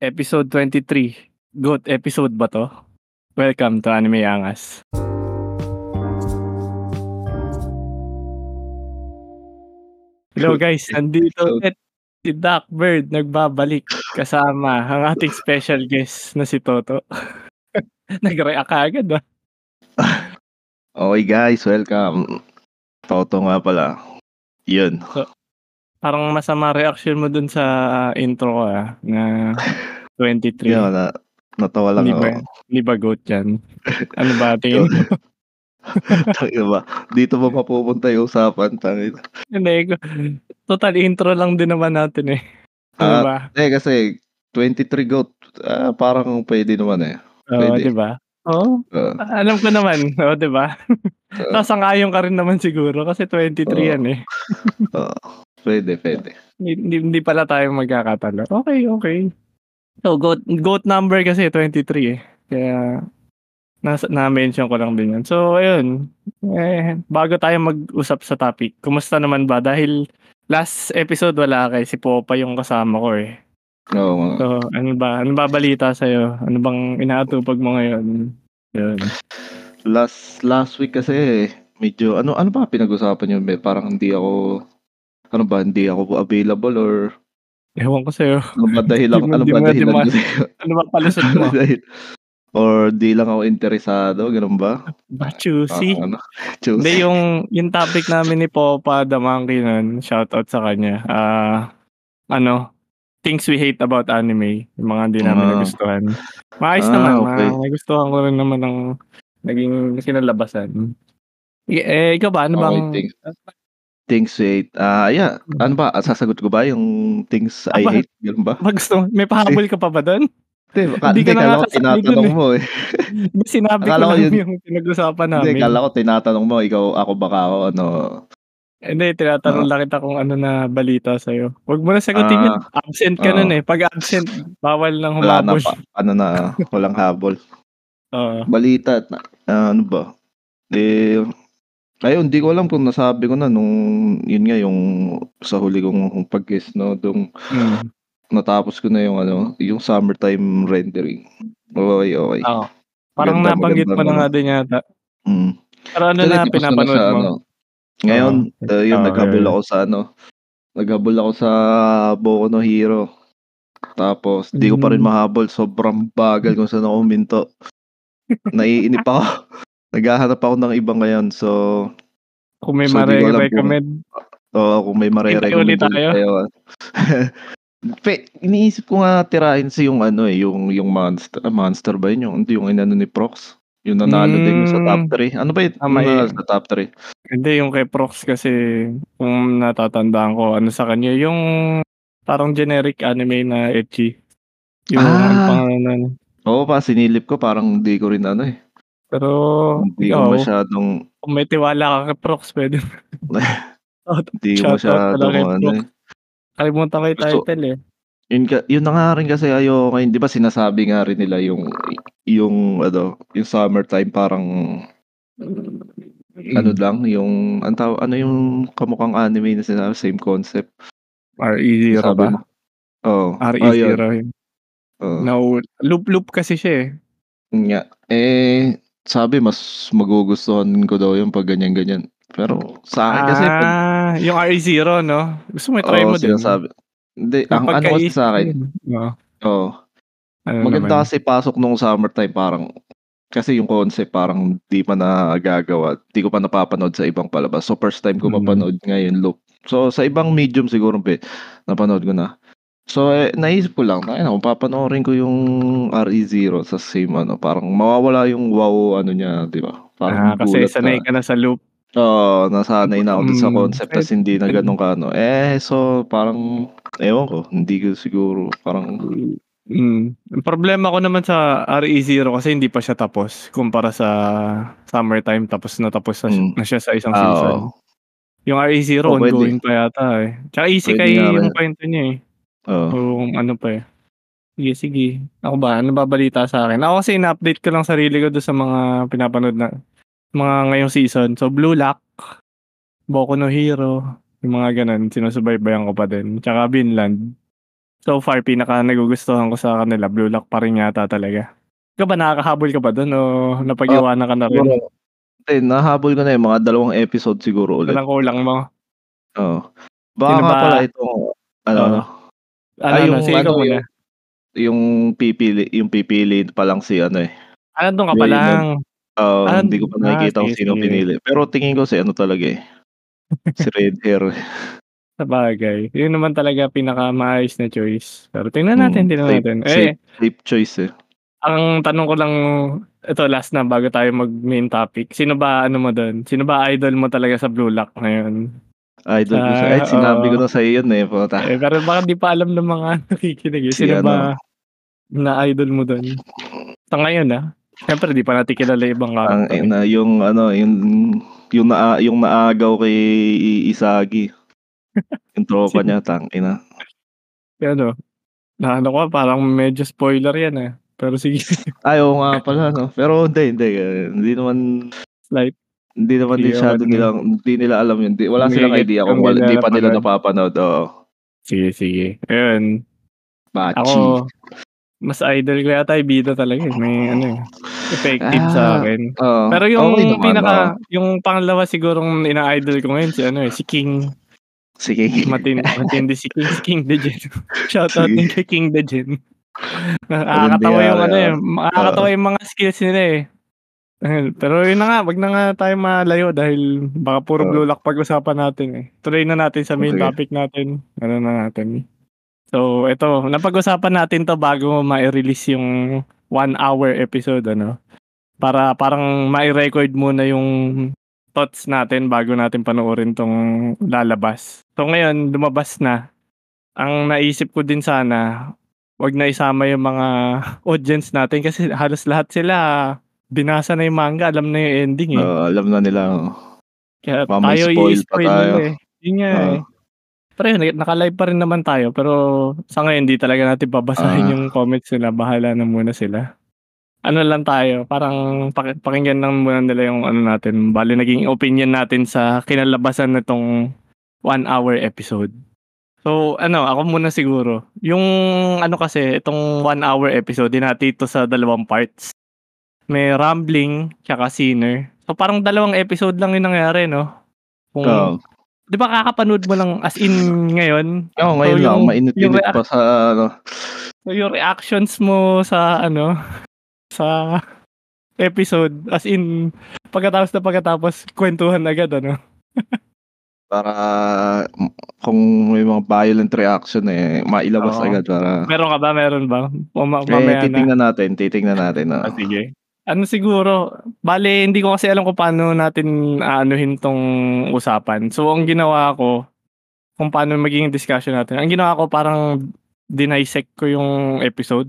episode 23. Goat episode ba to? Welcome to Anime Angas. Hello guys, nandito ulit si Doc Bird nagbabalik kasama ang ating special guest na si Toto. Nag-react agad ah. Okay guys, welcome. Toto nga pala. Yun. Parang masama reaction mo dun sa ah, intro ko ah, na 23. Yun, na, natawa lang Hindi ako. hindi ba goat yan? Ano ba tingin mo? Tangina ba? Dito ba mapupunta yung usapan? Tangina. Hindi, total intro lang din naman natin eh. Ano Ah, ba? Eh, kasi 23 goat, ah, parang pwede naman eh. Oo, pwede. di ba? Oo, Ah, alam ko naman. Oo, di ba? ah, Sasangayon ka rin naman siguro kasi 23 Oo. yan eh. ah, pwede, pwede. Hindi, hindi pala tayo magkakatalo. Okay, okay. So, goat, goat number kasi 23 eh. Kaya, nas, na-mention ko lang din yan. So, ayun. Eh, bago tayo mag-usap sa topic, kumusta naman ba? Dahil last episode wala kay si Popa yung kasama ko eh. Oo, mga- So, ano ba? Ano ba balita sa'yo? Ano bang inaatupag mo ngayon? Yun. last last week kasi medyo ano ano ba pinag-usapan niyo be? Parang hindi ako ano ba hindi ako available or Ewan ko sa'yo. ano ba dahilan mo- ano ba mo- dahilan mo- Ano ba palusot mo? Dahil- or di lang ako interesado, ganun ba? ba, choosy? Ah, ano? Choose. Hindi, yung, yung topic namin ni Popa Damangki nun, shoutout sa kanya. Ah, ano, things we hate about anime. Yung mga hindi namin Ah. nagustuhan. Maayos Ah, naman. okay. ma- nagustuhan ko rin naman ng naging kinalabasan. Eh, ikaw ba? Ano Okay, bang... things, things we hate. Ah, yeah. Ano ba? Ah, Sasagot ko ba yung things I Aba. hate? Ganun ba? Ba gusto? May pahabol ka pa ba doon? Hindi, baka- Hindi ka hindi, na ko tinatanong eh. mo eh. Sinabi ko Akala ko lang yun- yung pinag-usapan Hindi, namin. kala ko tinatanong mo, ikaw, ako baka ako, ano. Hindi, tinatanong Ah. lang kita kung ano na balita sa'yo. Huwag mo na sagutin Ah. yun. Absent ka Ah. nun eh. Pag absent, bawal nang Wala na humabol. pa. Ano na, walang habol. Oo. Balita, na, ah, ano ba? Eh, ayun, di ko alam kung nasabi ko na nung, yun nga, yung sa huli kong pag-guess, no, dung Mm. natapos ko na yung, ano, yung summertime rendering. Okay, okay. Oo. Parang Maganda, nabanggit mo na nga din yata. Mm. Pero ano Kasi na pinapanood mo? ano. Ngayon, Oo. uh, yun, Oo, naghabol yeah. ako sa ano, naghabol ako sa Boku no Hero. Tapos, di ko pa rin Mm. mahabol. Sobrang bagal kung saan ako huminto. Naiinip ako. Naghahanap ako ng iba ngayon. So, Kung may So, mare-recommend. oh, kung may mare-recommend ulit tayo. tayo. Pe, iniisip ko nga tirahin si yung ano eh, yung yung monster, ah, monster ba yun? Yung, hindi, yung inano ni Prox. Yung nanalo din yung sa top Mm. 3. Ano ba yun? Tama Yung nanalo yun. sa top 3. Hindi, yung kay Prox kasi kung natatandaan ko, ano sa kanya, yung parang generic anime na ecchi. Yung Ah. pangalan. Oo pa, sinilip ko parang hindi ko rin ano eh. Pero Hindi ko ikaw, masyadong kung may tiwala ka kay Prox, pwede. hindi ko Shoutout pala masyadong kay ano Prox. eh. Kalimutan ko yung Gusto- title eh. Yun, ka, yun na nga rin kasi ayoko, hindi ba sinasabi nga rin nila yung yung ano, yung summertime parang ano lang, yung ang taw- ano yung kamukhang anime na sinabi, same concept. RE0 Sabi ba? mo. Oo. RE0. Ayun. yun. Oo. No, loop-loop kasi siya eh. Yun nga. Eh, sabi mas magugustuhan ko daw yung pag ganyan-ganyan. Pero sa akin kasi pag ah, yung RE0, no? Gusto mo i-try mo din. sinasabi. Hindi, ang ano kasi sa akin. Oo. oo. Ano Maganda naman? kasi pasok nung summertime parang kasi yung concept parang di pa nagagawa. Di ko pa napapanood sa ibang palabas. So first time ko Mm. mapanood ngayon loop. So sa ibang medium siguro pe, napanood ko na. So eh, naisip ko lang, ayun, kung papanoorin ko yung RE0 sa same ano, parang mawawala yung wow ano niya, di ba? Ah, kasi gulat sanay ka na sa loop. Oo, nasanay na ako dun sa Mm, concept tas hindi na ganun ka ano. Eh, so parang ewan ko, hindi ko siguro parang Mm. Ang problema ko naman sa RE0 kasi hindi pa siya tapos kumpara sa summertime tapos na tapos na, Mm. na siya sa isang Ah, season. oo. Yung RE0 Oh, pwede. ongoing pa yata eh. Tsaka easy Pwede kay nga yung kwento niya eh. Oo. Kung ano pa eh. Sige, sige. Ako ba? Ano ba balita sa akin? Ako kasi na-update ko lang sarili ko doon sa mga pinapanood na mga ngayong season. So, Blue Lock, Boku no Hero, yung mga ganun, sinusubaybayan ko pa din. Tsaka Vinland. So far, pinaka nagugustuhan ko sa kanila, Blue Lock pa rin yata talaga. Ikaw ba nakakahabol ka ba dun o napag-iwanan ka na rin? Siguro hindi, nahabol ko na yung mga dalawang episode siguro ulit. Walang kulang mo? Oo. Baka Sino ba? pala itong ano, Oo. Ano, ano, yung sige ikaw ano, muna. yung pipili yung pipili pa lang si ano eh. Ah, nandun ka pa lang. Oo, Ah, hindi ko pa ah, nakikita kung sige, sino pinili. Pero tingin ko si ano talaga eh. Si Red Hair. Sabagay. Yun naman talaga pinaka maayos na choice. Pero tingnan natin, tingnan safe, natin. Eh, safe, safe choice eh. ang tanong ko lang, ito last na bago tayo mag main topic. Sino ba ano mo doon? Sino ba idol mo talaga sa Blue Lock ngayon? Idol ko Ah, siya. Eh, sinabi ko na sa iyo yun eh. Puta. Eh, pero baka di pa alam ng mga nakikinig. eh. Si Sino ano? ba na idol mo doon? Sa ngayon ah. Siyempre di pa natin kilala ibang Ang character. ina, yung ano, yung yung na yung naagaw kay Isagi. yung tropa niya, tang ina. eh. Ano? Na ano ko, parang medyo spoiler yan ah. Pero sige, Ay, oo nga pala, no. Pero hindi, hindi. eh, Hindi naman, slight. Hindi naman din Hindi masyado nilang, hindi nila alam yun. Di, wala Hindi silang idea kung wala, nila di pa nila napapanood. Oo. Sige, sige. Ayun. Bachi. Ako, mas idol ko yata yung bida talaga eh. May ano eh. Effective sa Ah, akin. Oo. Pero yung Okay naman, pinaka, yung pangalawa sigurong ina-idol ko ngayon si ano eh, si King. Sige. Matin, matindi si King, si King Dejen. Shoutout Sige. din kay King Dejen. Nakakatawa yung ano eh, makakatawa yung mga skills nila eh. Pero yun na nga, wag na nga tayo malayo dahil baka puro blue lock pag-usapan natin eh. Tuloy na natin sa main Okay. topic natin. Ano na natin. So, ito, napag-usapan natin to bago ma-release yung one hour episode, ano. Para parang ma-record muna yung thoughts natin bago natin panoorin tong lalabas. So ngayon, lumabas na. Ang naisip ko din sana, wag na isama yung mga audience natin kasi halos lahat sila binasa na yung manga, alam na yung ending eh. Oo, alam na nila. Kaya Mamay tayo i-spoil tayo. eh. Yun nga Oo. eh. Pero yun, naka-live pa rin naman tayo. Pero sa ngayon, hindi talaga natin babasahin Ah. yung comments nila. Bahala na muna sila. Ano lang tayo, parang paki- pakinggan lang muna nila yung ano natin. Bali, naging opinion natin sa kinalabasan na tong one hour episode. So, ano, ako muna siguro. Yung ano kasi, itong one hour episode, dinati ito sa dalawang parts. May rambling, tsaka sinner. So, parang dalawang episode lang yung nangyari, no? Kung, Oo. Di ba kakapanood mo lang as in ngayon? Oo, ngayon So, lang. yung- Mainit-init react- pa sa ano. So yung reactions mo sa ano sa episode as in pagkatapos na pagkatapos kwentuhan agad ano. Para kung may mga violent reaction eh, mailabas Oo. agad para Meron ka ba? Meron ba? O ma- eh, mamaya na. titingnan natin, titingnan natin. Ah, oo. sige. Ano siguro, bale hindi ko kasi alam kung paano natin aanuhin tong usapan. So ang ginawa ko, kung paano magiging discussion natin, ang ginawa ko parang dinisect ko yung episode.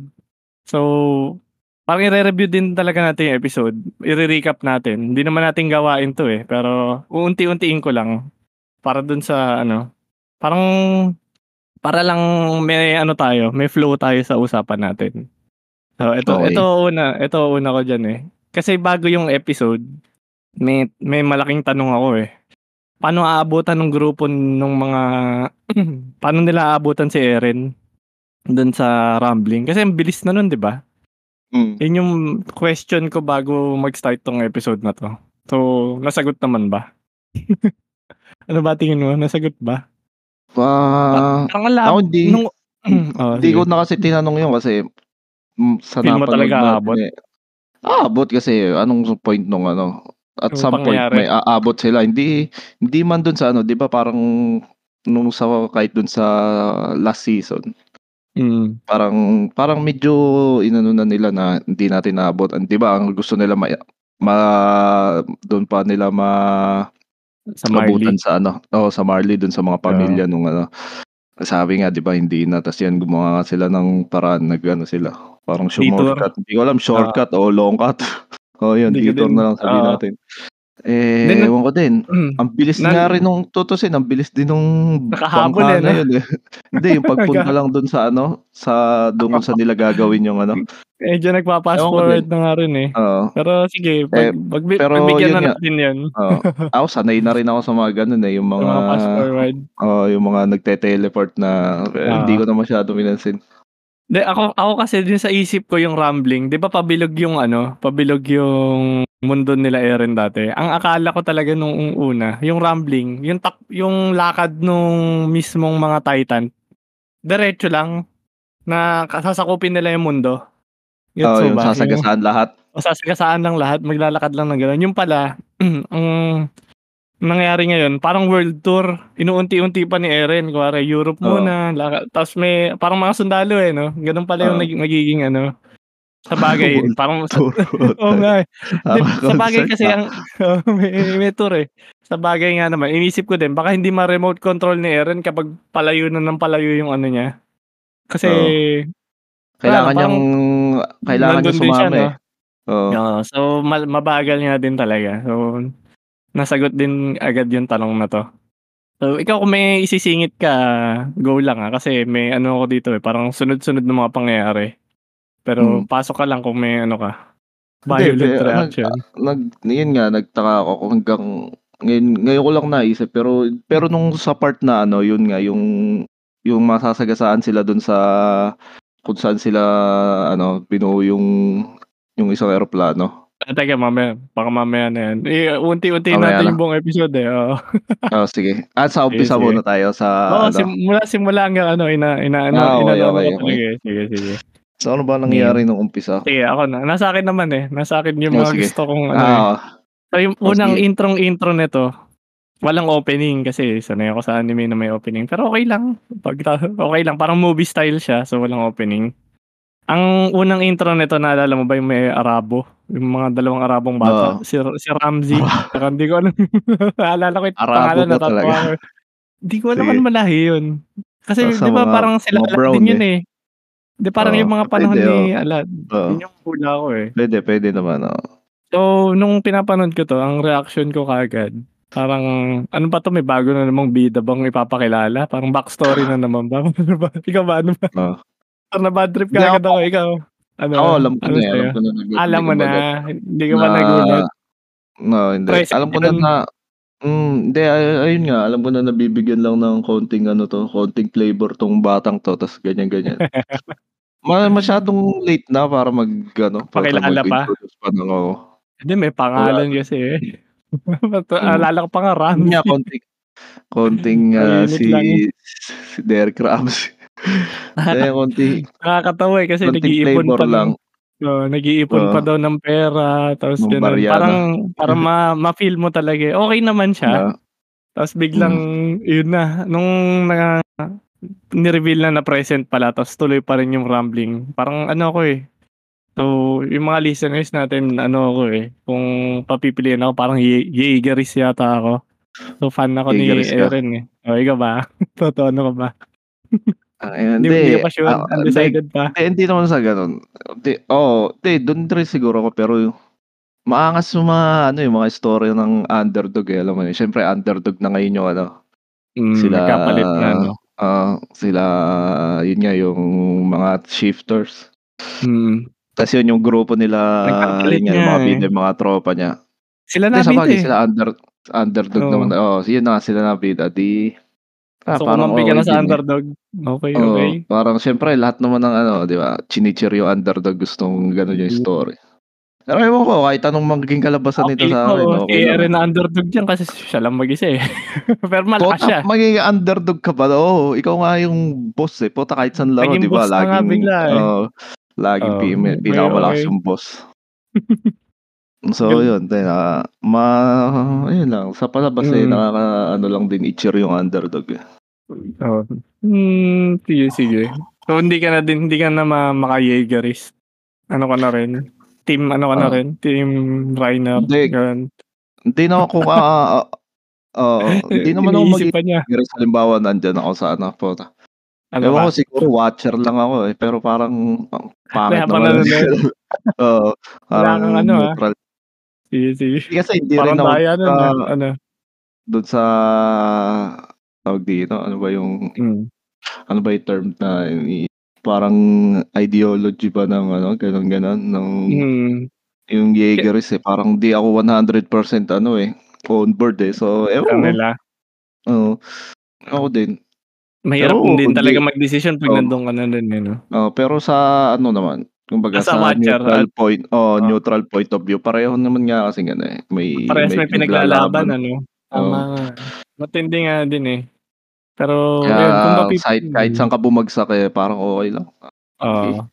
So, parang i-review din talaga natin yung episode. I-recap natin. Hindi naman natin gawain to eh. Pero uunti-untiin ko lang. Para dun sa ano, parang para lang may ano tayo, may flow tayo sa usapan natin. So, ito, Okay. ito una, ito una ko dyan eh. Kasi bago yung episode, may, may malaking tanong ako eh. Paano aabutan ng grupo ng mga, paano nila aabutan si Eren dun sa rambling? Kasi ang bilis na nun, di ba? Mm. Yun yung question ko bago mag-start tong episode na to. So, nasagot naman ba? ano ba tingin mo? Nasagot ba? Ah, Parang ang lab- ako hindi, nung, oh, hindi sige. ko na kasi tinanong yun kasi mm, sa Feel mo talaga natin aabot? eh. Aabot kasi anong point nung ano. At Yung some point may aabot sila. Hindi hindi man dun sa ano, 'di ba parang nung sa kahit dun sa last season, Mm, parang parang medyo inano na nila na hindi natin naabot. 'di ba ang gusto nila ma, ma doon pa nila ma sa Marley. sa ano, oh, sa Marley dun sa mga pamilya nung ano. Sabi nga 'di ba hindi na tas yan gumawa sila ng paraan nagano sila. Parang shortcut. Hindi ko alam shortcut o long cut. oh, yun, Hindi detour na lang sabihin oo. natin. Eh, Then, ewan ko din. Mm. Ang bilis Nan- nga rin nung tutusin, ang bilis din nung Nakahabol bangka eh, na yun eh. Hindi, yung pagpunta lang dun sa ano, sa doon sa nila gagawin yung ano. Medyo nagpa-fast Ewan ko forward na nga rin, eh. Oo. Pero sige, Eh, pag pero pagbigyan na natin 'yun. Oo. Ako sanay na rin ako sa mga gano'n, eh, yung mga mga fast forward. oo, yung mga nagte-teleport na eh, hindi Oo. ko na masyado pinansin. 'Di ako ako kasi din sa isip ko yung rambling, 'di ba pabilog yung ano, pabilog yung mundo nila Eren dati. Ang akala ko talaga nung una, yung rambling, yung tak yung lakad nung mismong mga Titan, diretso lang na sasakupin nila yung mundo. Gets Oo, mo yung ba? Yung sasagasaan lahat. o sasagasaan lang lahat, maglalakad lang ng gano'n. Yung pala, ang nangyari ngayon, parang world tour. Inuunti-unti pa ni Eren. Kuwari, Europe Oo. muna. Laka, tapos may, parang mga sundalo eh, no? Ganun pala yung Oo. nag- magiging ano. Sa bagay, parang. Oo nga eh. Sa bagay kasi ah. ang, may, may tour eh. Sa bagay nga naman, inisip ko din, baka hindi ma-remote control ni Eren kapag palayo na ng palayo yung ano niya. Kasi, Kailangan Parang- niyang kailangan niya din siya, sumama, no? eh. Oo. Oo, so ma- mabagal nga din talaga. So nasagot din agad yung tanong na to. So ikaw kung may isisingit ka, go lang ha kasi may ano ako dito eh, parang sunod-sunod ng mga pangyayari. Pero Hmm. pasok ka lang kung may ano ka. Violent hindi, reaction. Nag, yun nga, nagtaka ako kung hanggang ngayon, ngayon ko lang naisip pero pero nung sa part na ano, yun nga yung yung masasagasaan sila dun sa kung saan sila ano binuo yung yung isang eroplano. Ah, teka, mamaya. Baka mamaya na yan. Eh, unti-unti Mamaya natin na. yung buong episode eh. Oo. Oh, sige. At sa umpisa Sige, sige. muna tayo sa Oo, ano. simula, simula hanggang ano, ina, ina, ano, Ah, okay, inano okay, talaga eh. Sige, sige. So ano ba nangyari nung umpisa? Sige, ako na. Nasa akin naman eh. Nasa akin yung Oh, mga sige. gusto kong ano eh. Ah, So yung Oh, unang sige. introng intro nito, walang opening kasi sanay ako sa anime na may opening. Pero okay lang. Pag, okay lang. Parang movie style siya so walang opening. Ang unang intro nito, naalala mo ba yung may Arabo? Yung mga dalawang Arabong bata. Oo. Si, si Ramsey. Saka hindi ko alam. naalala ko yung Arabo pangalan talaga? ko. Hindi ko alam ano malahi yun. Kasi Basta di ba mga- parang sila brown din yun eh. eh. Di parang Oo, yung mga panahon pwede, ni Alad. Oo. Yun yung hula ko eh. Pwede, pwede naman. Oh. So, nung pinapanood ko to, ang reaction ko kagad, parang, ano ba to, may bago na namang bida bang ipapakilala? Parang backstory na naman ba? Ano ba? Ikaw ba? Ano ba? Oo. Parang na bad trip ka agad ako, ikaw. Ano, Ako, alam ko ano na, eh, alam ko na. nag- Alam mo na, hindi ka ba na- nagulat? No, hindi. Alam ko na yun. na mm, hindi ay, ayun nga, alam ko na nabibigyan lang ng konting ano to, konting flavor tong batang to, tas ganyan ganyan. Ma masyadong late na para mag ano, para Pakilala pa? pa ng ako. Hindi, may pangalan kasi eh. Mm. Alala ko pa nga, Ramsey. nga, konting konting Mainit si si Derek Ramsey. Kaya konti, Nakakatawa eh, kasi nag-iipon pa lang. ng Oo, nag-iipon Oo. pa daw ng pera, tapos ganun. Parang, para ma, ma-feel mo talaga. eh. Okay naman siya. na, Tapos biglang, yun na, nung na, ni-reveal na na present pala, tapos tuloy pa rin yung rambling. Parang ano ko eh. So, yung mga listeners natin, ano ako eh, kung papipiliin ako, parang Ye- Jaegeris yata ako. So, fan ako ni Jaegeris ka? Eren eh. O, ikaw ba? Totoo, ano ka ba? Ah, ayun, Hindi, hindi, hindi pa sure, hindi, undecided pa. Eh, hindi naman sa ganun. Di, oh, di, doon rin siguro ako pero yung maangas yung mga ano yung mga istorya ng underdog eh, alam mo yun. Siyempre underdog na ngayon yung ano, Mm, sila nagkapalit na, no? ah, sila yun nga yung mga shifters. Mm. Tapos yun yung grupo nila, yun nga, yung mga eh. bida, yung mga tropa niya. Sila Hindi, na bagay, eh. sila under, underdog Oo. naman. Oh, yun na, sila na bida. Di, ah, so, parang kumampi ka na okay sa eh. underdog. Okay, Oo, okay. parang syempre lahat naman ng ano, 'di ba? Chinichir yung underdog gustong gano'n yung Mm. story. Pero ewan ko, kahit anong magiging kalabasan nito Okay, sa akin, okay si lang. Eren na underdog dyan kasi siya lang mag-isa eh. Pero malakas siya. magiging underdog ka ba? Oo, ikaw nga yung boss eh. Pota kahit saan laro, di ba? na nga Laging, bigla eh. oo, laging Oo, pin- okay, pinakamalakas okay. yung boss. So, yun. Din, ah, ma, ayun lang. Sa palabas eh, Mm. nakaka, ano lang din, i-cheer yung underdog eh. Oh. Hmm, sige, sige. So, hindi ka na din, hindi ka na ma maka-Jaegerist. Ano ka na rin? Team, ano ka na Ah. rin? Team Reiner. Hindi. Ganun. Hindi na ako, ah, ah, oo, hindi naman ako Iniisip mag pa niya. halimbawa nandyan ako sa ano, pota. Ano Ewan ba? ko siguro watcher lang ako eh, pero parang ang pangit naman. nanonood. Oo, parang kang ano, ah. neutral. Sige, sige. Kasi hindi Parang rin ako nun. sa, ah. Ano? doon sa tawag dito, ano ba yung Mm. ano ba yung term na parang ideology ba ng ano, gano'n-gano'n ng Mm. yung Jaegerist, eh, parang di ako 100% ano, eh, on board, eh. So, ewan ko. kanila. Oo. Ako din. Mahirap Pero din talaga di magdesisyon 'pag oo. nandun ka na din, eh, 'no? Oo, pero sa ano naman, kumbaga As sa watcher neutral at point oo, oh. neutral point of view, pareho naman nga kasing ano, eh, may Parehas may may pinaglalaban, ano? Tama Oo. nga. Matindi nga din, eh. Pero Kaya ayun, kung papi kahit kahit saan ka bumagsak, eh, parang okey lang. Oo.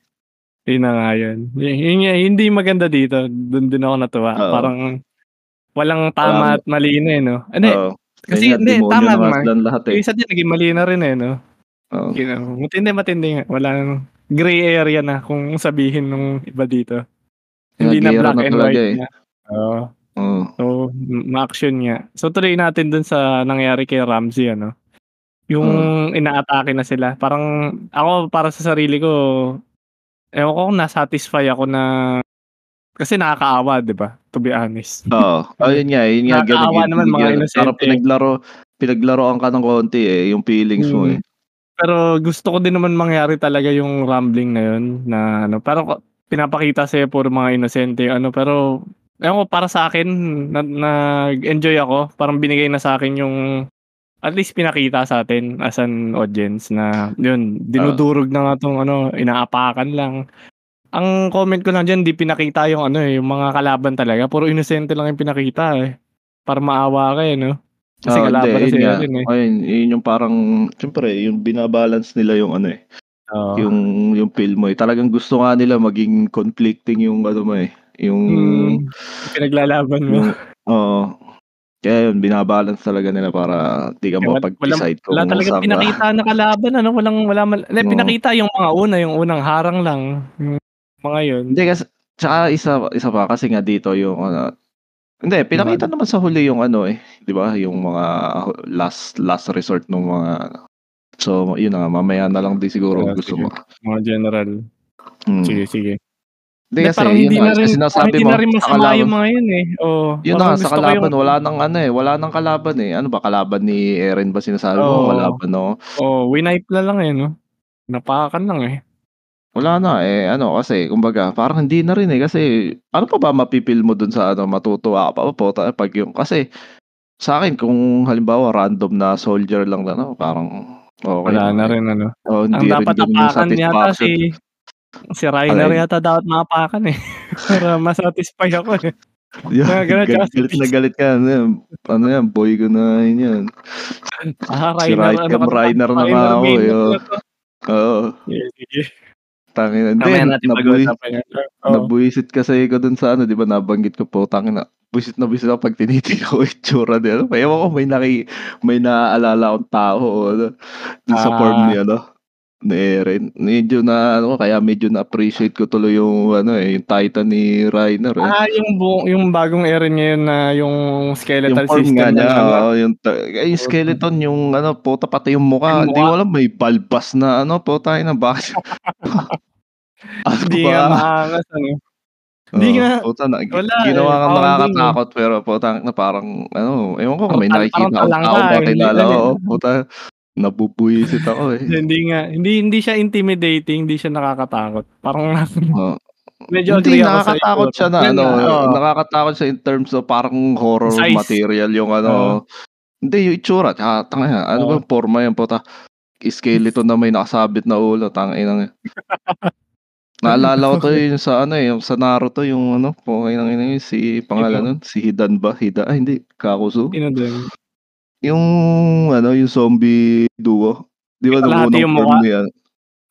Yun na nga yun. Yu yun nga hindi maganda dito, dun din ako natuwa. Oo. Parang walang tama at mali na, eh, 'no? Oo. Yun kasi hindi, tama naman. lahat, Yung eh. isa din naging mali na rin, eh, 'no? Oo. You know, matindi, matindi nga. Walang gray area na kung sabihin nung iba dito. Hindi na black na and white eh. na. Oo. Oo. So, ma-action nga. So, tuloy natin dun sa nangyari kay Ramsey, ano? Yung Oo. inaatake na sila. Parang ako para sa sarili ko, ewan ko kung na-satisfy ako na kasi nakakaawa, 'di ba? To be honest. Oo. Oh, yun nga, yun nga Nakakaawa yung naman mga binigyan parang inosente. pinaglaro pinaglaruan ka ng konti, eh, yung feelings mo, Mm. eh. Pero gusto ko din naman mangyari talaga yung rambling na yun na ano, parang pinapakita sa'yo puro mga inosente ano, pero ewan ko para sa'kin na nag-enjoy ako. Parang binigay na sa'kin yung at least pinakita sa'tin as an audience na yun, dinudurog na nga 'tong ano, inaapakan lang. Ang comment ko lang diyan, di pinakita yung ano, eh, yung mga kalaban talaga. Puro inosente lang yung pinakita, eh. Para maawa ka, eh, 'no? Kasi hindi, kalaban na yun si nga. Eren, eh. Ayun, yun yung parang siyempre yung bina-balance nila yung ano, eh, Oo. yung yung feel mo, eh. Talagang gusto nga nila maging conflicting yung ano mo, eh, yung Mm. Pinaglalaban mo. oo. Kaya yun, bina-balance talaga nila para di ka Eh, wala kung talagang saan ka pinakita na kalaban ano, walang wala hindi Oo. pinakita yung mga una, yung unang harang lang, yung mga yun. Hindi kasi tsaka isa isa pa kasi nga dito yung ano hindi, pinakita Naman. naman sa huli yung ano, eh, 'di ba, yung mga last last resort nung mga so, yun na nga, mamaya na lang din siguro Oo, gusto sige. mo. Mga general. Mm. Sige, sige. Hindi kasi parang hindi na rin sinasabi hindi mo, na rin sa masama kalaban yung mga yun, eh. Oo, Yun na nga, sa ko yung kalaban wala ng ano, eh, wala ng kalaban, eh. Ano ba, kalaban ni Eren ba sinasabi mo o Oo. kalaban no? Oo, winipe na lang, eh, 'no? Inapakan lang, eh. Wala na, eh, ano kasi kumbaga parang hindi na rin, eh, kasi ano pa ba mafi-feel mo dun sa ano, matutuwa ka pa, puta pag yung kasi sa'kin kung halimbawa random na soldier lang na ano, parang okey Wala lang, na eh. rin ano. Oo, Ang hindi rin dapat ganun yung apakan yata satisfaction. si si Reiner Alin? yata dapat maapakan, eh, para ma-satisfy ako, eh. Yan, Mga gano'n ga tsaka si galit na Peach. galit ka ano yan, ano yan, boy ko na yun yan. Ah, Si Reiner ano ka 'to, Reiner na nga Reiner ako, eh, na oo. pala 'to. Oo. Sige, sige. Tangina hindi, Mamaya natin nabui pag-uusapan yan. Oo. nabwisit kasi ako dun sa ano, 'di ba nabanggit ko, putang ina, bwisit na bwisit ako 'pag tinitignan ko yung itsura nila. Ewan ko may naki may naaalala akong tao o ano, dun sa form ni Ah. ano, ni Eren. Medyo na ano, kaya medyo na-appreciate ko tuloy yung ano, eh, yung Titan ni Reiner, eh. Ah, yung buong yung bagong Eren ngayon na yung Yung skeletal form nga system niya, niya na ano? yung eh, yung skeleton yung ano, puta pati yung mukha, Yung hindi ko alam may balbas na ano, putang ina bakit ano Hindi nga ba? maangas ano. Hindi nga puta na wala, ginawa eh, founding, eh. nakakatakot pero putang ina parang ano, ewan ko kung may nakikita hindi kakilala, ano, eh. oo, puta nabubwisit ako, eh. Hindi nga, hindi hindi siya intimidating, hindi siya nakakatakot. Parang Oo. medyo Hindi, ako nakakatakot siya na ano, nga, oo. nakakatakot siya in terms of parang horror Size. material yung ano hindi yung itsura tsaka tangina ano Oo. bang porma yan puta, skeleton na may nakasabit na ulo, tanginang yan. Naalala ko tuloy yung sa ano, eh, yung sa Naruto yung ano, putang ina yun, si pangalan nun, si Hidan ba? Hida ay hindi, Kakuzu? Dun? Yung ano, yung zombie duo. 'Di ba nung unang yung form niya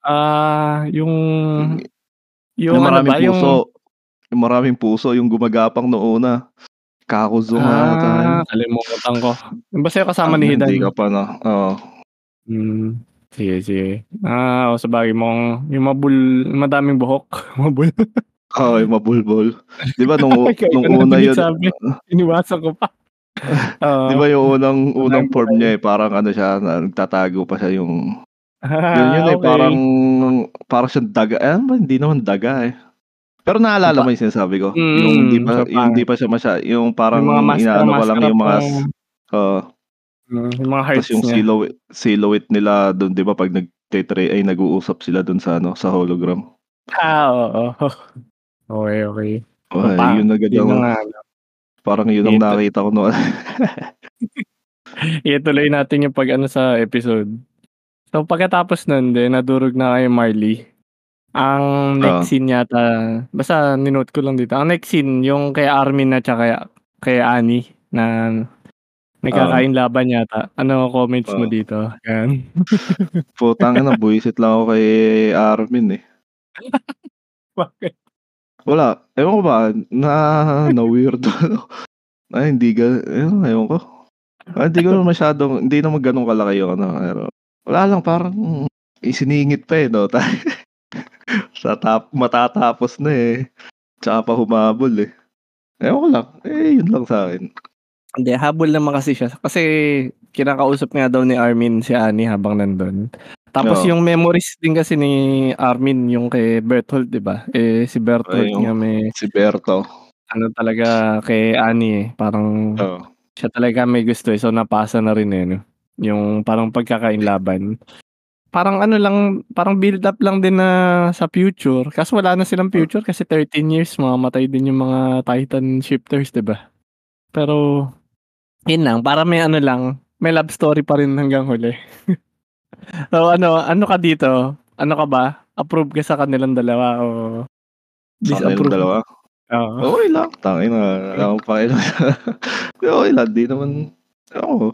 Ah, yung yung yung ano maraming ba, yung puso, yung maraming puso, yung gumagapang nung una. Kakuzu nga ata yun. Ah, kalimutan ko. Basta yung kasama ni Tangina, hindi ka Hidan. pa na oo. Hmm, sige, sige. Ah, oo, sabagay mukhang yung mabul madaming buhok, mabul. Oo, yung mabulbol. 'Di ba nung Kaya nung una yun sabi, iniwasan ko pa. 'di Oo. ba yung unang unang form niya, eh, parang ano siya, na nagtatago pa siya yung yun yun, Ah, eh, parang parang siyang daga eh, ano ba hindi naman daga, eh. Pero naalala Pa mo yung sinasabi ko? Yung hindi mm, pa yung hindi pa siya masya yung Yung mga parang inaano pa lang yung mga s oo. hmm, yung mga hearts yung niya. silhouette silhouette nila dun 'di ba 'pag nag nagte-tre ay nag-uusap sila dun sa ano, sa hologram. Ah, oo. Okey, okey. Ay, Pa yun agad yun ang nga ano. parang yun ang nakita ko noon. Ituloy natin yung pag-ano sa episode. So, pagkatapos nun din nadurog na kay Marley. Ang Oo. next scene yata basta ni-note ko lang dito, ang next scene yung kay Armin at saka kay Annie na Oo. nagkakainlaban yata. Ano comments mo Oo. dito? Yan. Putang ina, buwisit lang ako kay Armin, eh. Bakit? Wala, ewan ko ba, na na-weirdo ay hindi ga ewan ewan ko. Ah, hindi ko masyadong hindi naman gano'n kalaki yung ano, pero wala lang parang isiningit pa, eh, 'no, sa tap matatapos na, eh, tsaka pa humabol, eh. Ewan ko lang, eh, yun lang sa'kin. Hindi, habol naman kasi siya. Kasi kinakausap nga daw ni Armin si Annie habang nandun. Tapos Oo. yung memories din kasi ni Armin yung kay Berthold, 'di ba? Eh, si Ay, Berthold nga yung may si Berto. ano talaga kay Annie, eh, parang Oo. siya talaga may gusto, eh, so napasa na rin, eh, 'no? Yung parang pagkakainlaban. Parang ano lang, parang build up lang din na sa future, kaso wala na silang future kasi 13 years mamamatay din yung mga Titan shifters, 'di ba? Pero yun lang, para may ano lang, may love story pa rin hanggang huli. So ano, ano ka dito? Ano ka ba? Approve ka sa kanilang dalawa o Sa disapprove? dalawa? Oo. Okey lang, tangina wala akong pakialam. Okey lang, 'di naman ko.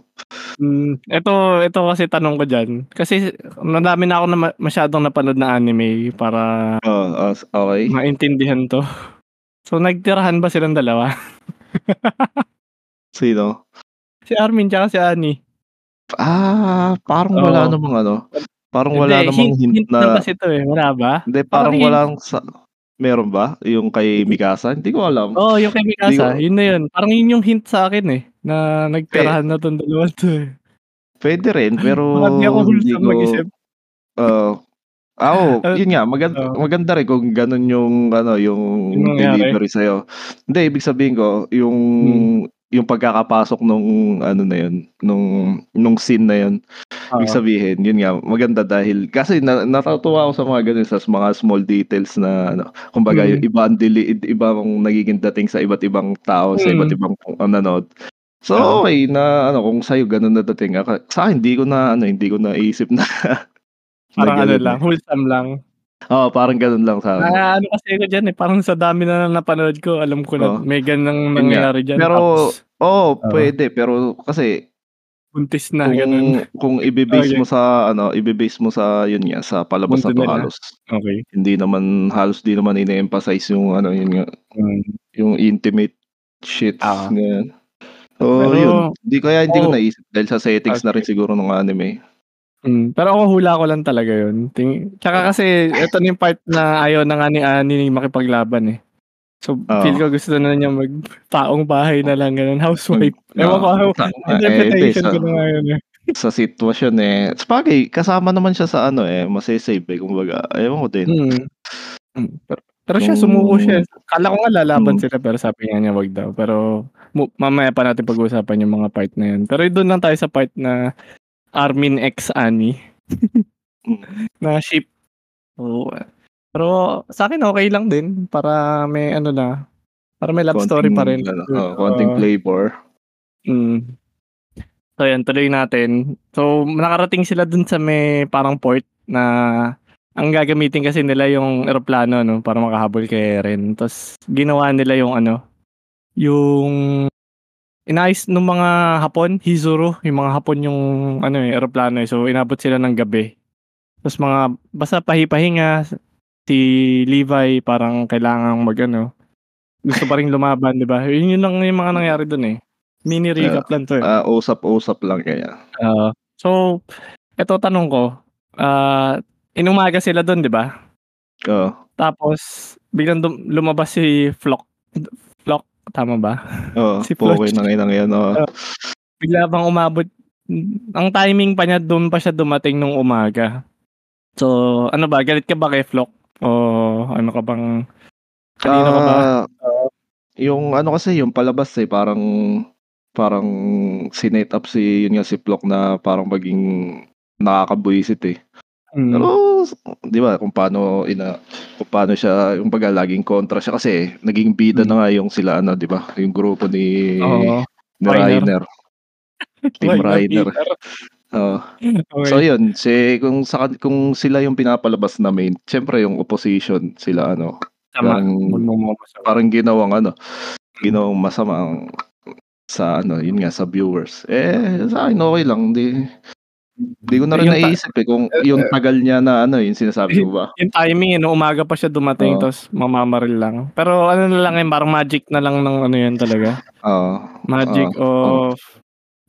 Hmm, eto eto kasi tanong ko diyan, kasi madami na ako na ma masyadong napanood na anime para Oo, as okey. maintindihan 'to. So, nagtirahan ba silang dalawa? Sino? Si Armin tsaka si Annie. Ah, parang wala Oo. namang ano, parang wala Hindi, namang hint hint na kasi 'to, eh, wala ba? Hindi, Parang parang walang sa meron ba? Yung kay Mikasa? Hindi ko alam. Oo, yung kay Hindi ko Mikasa, yun na yun. Parang yun yung hint sa'kin, eh, na nagtirahan na 'tong dalawang 'to, eh. Puwede rin, pero Baka di ako hindi wholesome ko mag-isip. oo. Ah, oo, yun nga magan oo. maganda rin kung gano'n yung ano, yung Yung nangyari? delivery sa'yo. Hindi, ibig sabihin ko yung Hmm. Yung pagkakapasok nung ano na yun, nung nung scene na yun, ibig Oo. sabihin yun nga maganda dahil kasi na natutuwa ako sa mga gano'n, sa mga small details na ano, kumbaga yung Mm. iba ang deli iba ang nagiging dating sa iba't ibang tao, sa iba't Mm. ibang nanonood. So, Oo. okey na ano, kung sa'yo gano'n na dating, ah, sa'kin hindi ko na ano, hindi ko naisip na na Parang ano gano'n, lang, wholesome lang. Oo, parang gano'n lang sa'kin. Naano kasi ako diyan, eh, parang sa dami na napanood ko alam ko na Oo. may ganong Yun nga, nangyayari diyan pero oo, oo. puwede pero kasi buntis na, kung gano'n. kung ibe-base Okey. mo sa ano, ibe-base mo sa yun nga, sa palabas Mundo na 'to halos Okey. hindi naman halos di naman ine-emphasize yung ano, yun nga, Hmm. yung intimate shits, Oo. ganyan. So, yun, Pero di kaya hindi ko oo. naisip dahil sa settings na rin siguro nung anime. Hmm, pero ako hula ko lang talaga yun. Ting tsaka kasi eto na yung part na ayaw na nga ni Annie makipaglaban, eh. So, feel Oo. ko gusto na niya mag-taong bahay na lang gano'n, Mag housewife. Ewan ko, oo, how ta eh, interpretation sa ko na nga yun, eh. sa sitwasyon, eh, sabagay kasama naman siya sa ano, eh, mase-save, eh, kumbaga ewan ko din. Mm. Hmm, pero pero siya sumuko siya, eh. Akala ko nga lalaban hmm. sila pero sabi nga niya wag daw. Pero mamaya pa natin pag-uusapan yung mga part na yun. Pero dun lang tayo sa part na Armin x. Hmm. Na ship. Oo, pero sa'kin okey lang din para may ano na, para may love story pa rin. Konting ano, oo, konting Oo. flavor. Mm. So, yun tuloy natin. So, nakarating sila dun sa may parang port na ang gagamitin kasi nila yung eroplano 'no, para makahabol kay Eren. Ta's ginawa nila yung ano, yung inayos nung mga Hapon, Chizuru, yung mga Hapon yung ano, eh, eroplano, eh. So, inabot sila ng gabi. Ta's mga basta pahi-pahinga, si Levi parang kailangang mag-ano, gusto pa ring lumaban, 'di ba? Yun yun lang yung mga nangyari dun, eh. Mini recap lang 'to, eh. ah, usap-usap lang kaya. Oo. So, eto tanong ko, ah, inumaga sila dun, 'di ba? Oo. Tapos biglang lumabas si Floch. Tama ba? Oo, Si Poke ng inang yan, oo. Oo. Bigla bang umabot ang timing pa niya dun pa siya dumating nung umaga. So, ano ba, galit ka ba kay Floch o ano ka bang kanino ka ba? Oo. yung ano kasi, yung palabas, eh, parang parang sinet up si yun nga, si Floch na parang maging nakakabwisit, eh. Mm. Pero, 'di ba kung paano ina kung paano siya yung baga laging kontra siya kasi naging bida Hmm. na nga yung sila ano 'di ba, yung grupo ni Oo. ni Reiner. Team Reiner. Peter. Oo. So yun, si kung sa kung sila yung pinapalabas na main, siyempre yung opposition sila ano, Tama, parang parang ginawang ano, ginawang masama ang sa ano, yun nga sa viewers. Eh, sa'kin okey lang, 'di di ko na rin Yung naiisip, eh, kung yung tagal niya na ano, yung sinasabi mo ba? Yung timing, eh, 'no, umaga pa siya dumating Oo. tapos mamamaril lang. Pero ano na lang yun, parang magic na lang ng ano yun talaga, Oo, magic oo, oo. of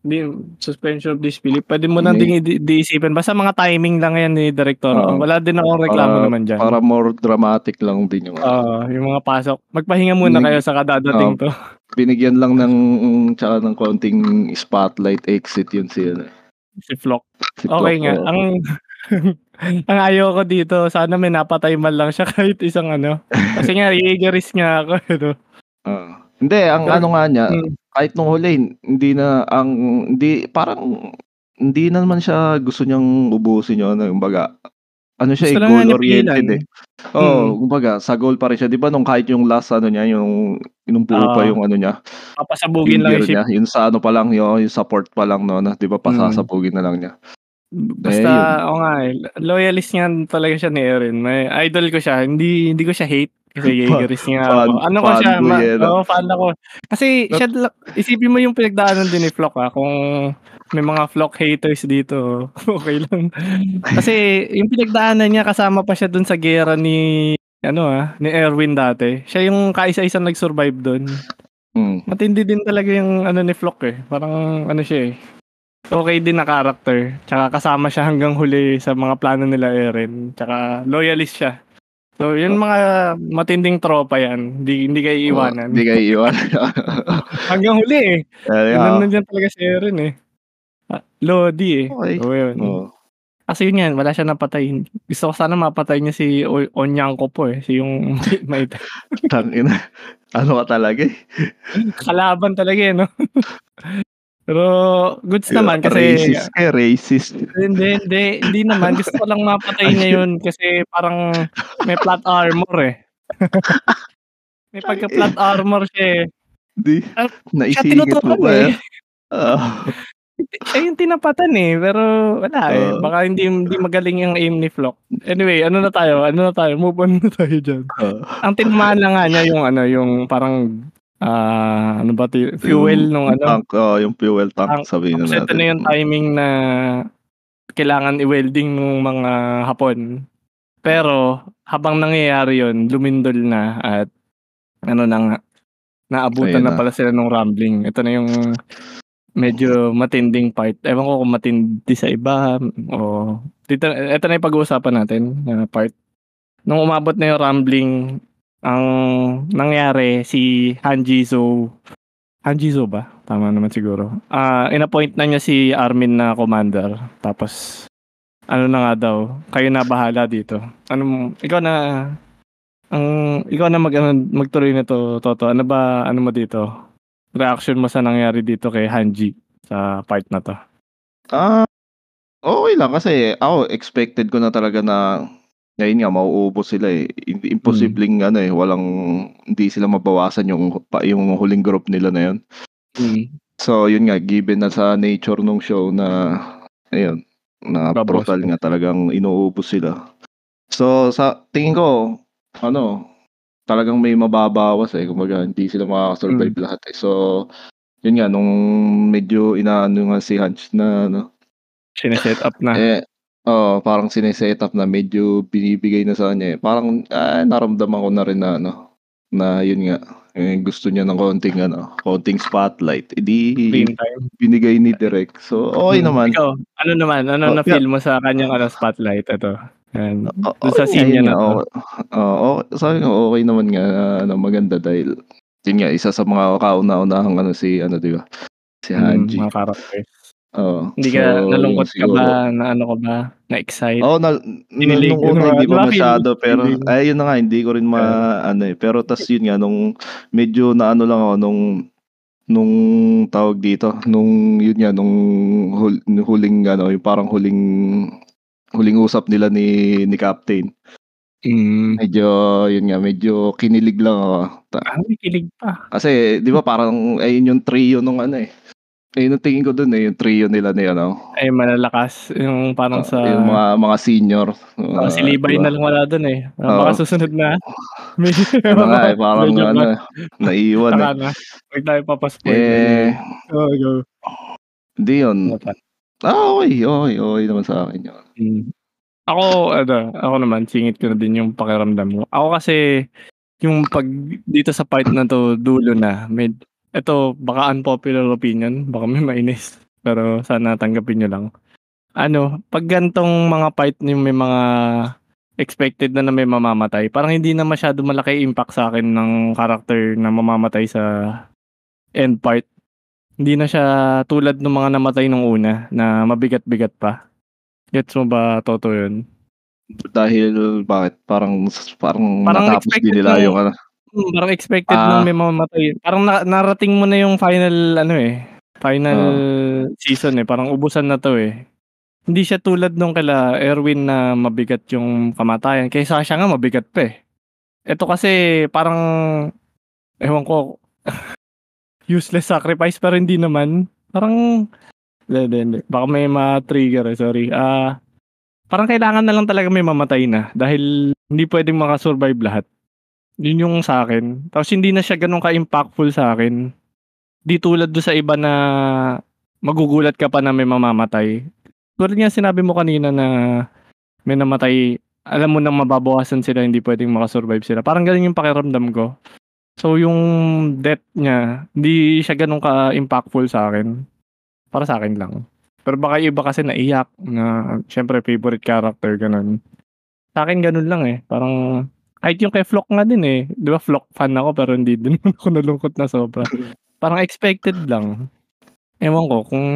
di suspension of disbelief. Puwede mo na Hindi. ding di iisipin basta mga timing lang yan ni direktor. Oo. Wala din akong reklamo Para naman diyan. para more dramatic lang din yung ano. Oo, yung mga pasok. Magpahinga muna Binig kayo saka dadating oo. 'to. Binigyan lang ng tsaka ng konting spotlight exit yun si ano, Si Flock. si Flock, nga, oo. ang ang ayaw ko dito sana may napatay man lang siya kahit isang ano. Kasi nga Jaegerist nga ako, eh, 'no. Oo. Hindi, ang Pero ano nga niya, hmm. kahit nung huli hindi na ang hindi parang hindi naman siya gusto niyang ubusin yung ano, kumbaga ano siya, eh, Gusto niya goal-oriented, pigilan. eh. Oo, Mm. kumbaga sa goal pa rin siya. 'Di ba nung kahit yung last ano niya, yung nung buo pa Oo. yung ano niya, Papasabugin lang yung niya, yun sa ano pa lang, yung yung support pa lang 'no, na 'di ba Mm. pasasabugin na lang niya. Basta Eh, oo nga, eh, loyalist nga talaga siya ni Eren. May idol ko siya, hindi hindi ko siya hate kasi Jaegerist nga fan ako. Ano ko siya, ma eh, oo, fan ako. Kasi Nat siya isipin mo yung pinagdaanan din ni Flock, ah, kung may mga Flock haters dito, okey lang. Kasi yung pinagdaanan niya kasama pa siya dun sa giyera ni ano, ah, ni Erwin dati. Siya yung kaisa-isang nag-survive dun. Hmm. Matindi din talaga yung ano ni Flock, eh, parang ano siya, eh, okey din na character. Tsaka kasama siya hanggang huli sa mga plano nila Eren, tsaka loyalist siya. So yun mga matinding tropa yan, hindi hindi kayo Oo, iiwanan. hindi kayo iiwanan. Hanggang huli, eh. Yun oo. nandiyan talaga si Eren, eh. Ah, Lodi, eh. Okey, Oo, yun. oo. Kasi yun nga, wala siyang napatay. Gusto ko sana mapatay niya si O Onyanko po, eh, si yung may Tangina, ano ka talaga, eh. kalaban talaga, eh, 'no. Pero goods Yeah, naman kasi racist ka, eh, racist. Hindi, hindi, hindi naman. Gusto ko lang mapatay niya yun kasi parang may plot armor, eh. May pagka-plot armor siya, eh. Di, Ah, siya tinutukan, pa, eh. eh. Siya yung tinapatan, eh, pero wala, eh. Oo. Baka hindi hindi magaling yung aim ni Flock. Anyway, ano na tayo, ano na tayo, move on na tayo diyan. Ang tinamaan lang nga niya yung ano, yung parang, ah, ano ba 'to, fuel Yung nung ano tank, oo, yung fuel tank tank. sabihin Tapos na ito natin. na yung timing na kailangan i-welding nung mga Hapon. Pero habang nangyayari yun, lumindol na at ano na nga, naabutan Ayun na na. pala sila nung rumbling. Ito na yung medyo matinding part. Ewan ko kung matindi sa iba o dito eto na yung pag-uusapan natin na part. Nung umabot na yung rumbling, ang nangyari si Hanjizo Hanjizo ba? Tama naman siguro. Ah, in-appoint na niya si Armin na commander. Tapos ano na nga daw, kayo na bahala dito. Ano ikaw na ang ikaw na mag ano, magtuloy nito, Toto. Ano ba ano mo dito? Reaction mo sa nangyari dito kay Hanji sa part na 'to? Ah, okey lang kasi ako expected ko na talaga na ayun nga mauubos sila, eh. Imposibleng ano, eh, walang hindi sila mabawasan yung pa yung huling group nila na yun. Mm. So yun nga, given na sa nature nung show na ayun, na Babawas brutal nga talagang inuubos sila. So sa tingin ko ano, talagang may mababawas, eh, kumbaga hindi sila makaka-survive Hmm. lahat, eh. So yun nga nung medyo inaano nga si Hanj na ano Sine-set up na. eh oo, parang sine-set up na medyo binibigay na sa kanya, eh. Parang, ah, naramdaman ko na rin na ano, na yun nga, eh, gusto niya ng konting ano, konting spotlight, eh, di binigay ni Direk. So okey Hmm, naman. ikaw, ano naman, ano Oh, na-feel mo sa kanyang ano, spotlight? Eto, O dun sa scene niya na oo, oo, sabi ko okey naman nga na ano, maganda dahil yun nga, isa sa mga kauna-unahang ano si ano, 'di ba, si Mm, Hanji. mga characters. Oo, Hindi so ka nalungkot ka siguro. ba, na ano ka ba? Oo, na Kinilig, nung ano una ba, hindi 'di pa ba masyado pero ay yun na nga hindi ko rin Oo. maano, eh, pero tas yun nga nung medyo naano lang ako nung nung tawag dito, nung yun nga, nung hul huling ano, yung parang huling huling usap nila ni ni Captain. Hmm. Medyo yun nga, medyo kinilig lang ako. Ta Ah, may kilig pa. kasi 'di ba parang ayun yung trio nung ano, eh. Ayun ang tingin ko dun, eh, yung trio nila ni ano, Ay malalakas yung parang ah, sa yung mga mga senior, Oo, si mga 'di Levi ba? na lang wala dun, eh. Ah, Oo. baka susunod na. Ano nga, eh, parang medyo ano, naiiwan, eh. na, wag tayo papa-spoil Eh. Oo, go. Hindi yun. Ano? Ah, okey, okey, okey naman sa'kin yun. Hmm. Ako ano, ako naman singit ko na din yung pakiramdam mo. Ako kasi yung 'pag dito sa part na 'to dulo na med eto baka unpopular opinion, baka may mainis, pero sana tanggapin niyo lang. Ano, 'pag ganitong mga part yung may mga expected na na may mamamatay, parang hindi na masyado malaki impact sa'kin ng character na mamamatay sa end part. Hindi na siya tulad nung mga namatay nung una na mabigat-bigat pa. Gets mo ba, Toto, yun? Dahil bakit? Parang parang Parang natapos din nila nung yung ano hmm, parang expected nung Ah. may mamamatay. Parang na narating mo na yung final ano, eh, final Oo. season, eh, parang ubusan na 'to, eh. Hindi siya tulad nung kila Erwin na mabigat yung kamatayan, kay Sasha nga mabigat pa, eh. Eto kasi parang ewan ko, useless sacrifice pero hindi naman. Parang hindi, hindi, hindi. Baka may ma-trigger, eh, sorry. Ah, parang kailangan na lang talaga may mamatay na dahil hindi puwedeng maka-survive lahat. Yun yung sa'kin. Tapos hindi na siya gano'n ka-impactful sa'kin. Di tulad dun sa iba na magugulat ka pa na may mamamatay. Tulad nga sinabi mo kanina na may namatay, alam mo nang mababawasan sila, hindi puwedeng maka-survive sila. Parang gano'n yung pakiramdam ko. So yung death niya, hindi siya gano'n ka-impactful sa'kin. Para sa'kin lang. Pero baka iba kasi naiyak na siyempre favorite character, gano'n. Sa'kin gano'n lang, eh, parang kahit yung kay Flock nga din, eh. 'Di ba Flock fan ako pero hindi din ako nalungkot na sobra. Parang expected lang. Ewan ko kung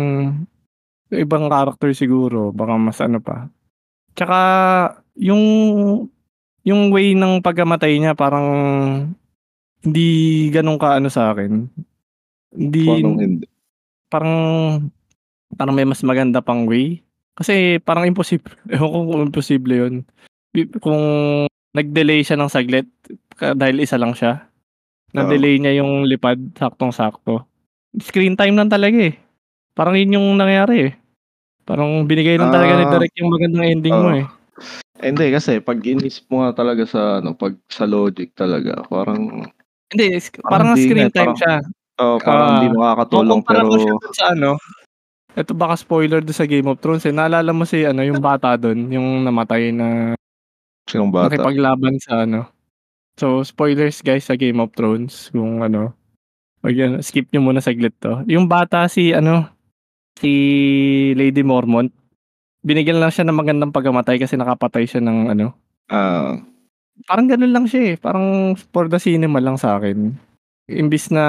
ibang character siguro baka mas ano pa. Tsaka yung yung way ng pagkamatay niya parang hindi gano'n ka-ano sa'kin. Hindi Paanong hindi? Parang parang may mas maganda pang way. Kasi parang imposible ewan ko kung imposible yun. Kung nag-delay siya ng saglit dahil isa lang siya. Na-delay niya yung lipad saktong-sakto. Screen time lang talaga, eh. Parang yun yung nangyari, eh. Parang binigay lang talaga ni Ah. Direk yung magandang ending mo, Oo. eh. Hindi kasi 'pag inisip mo nga talaga sa ano, 'pag sa logic talaga parang Hindi, parang parang screen time parang siya. Oo, parang hindi Ah, makakatulong pero mo siya dun sa ano, eto baka spoiler dun sa Game of Thrones, eh. Naalala mo si ano, yung bata dun, yung namatay na Sinong bata? nakipaglaban sa ano so spoilers guys sa Game of Thrones kung ano, wag yan skip niyo muna saglit 'to. Yung bata si ano, si Lady Mormont. Binigyan lang siya ng magandang pagkamatay kasi nakapatay siya ng ano Ah. Parang gano'n lang siya, eh, parang for the cinema lang sa'kin. Imbis na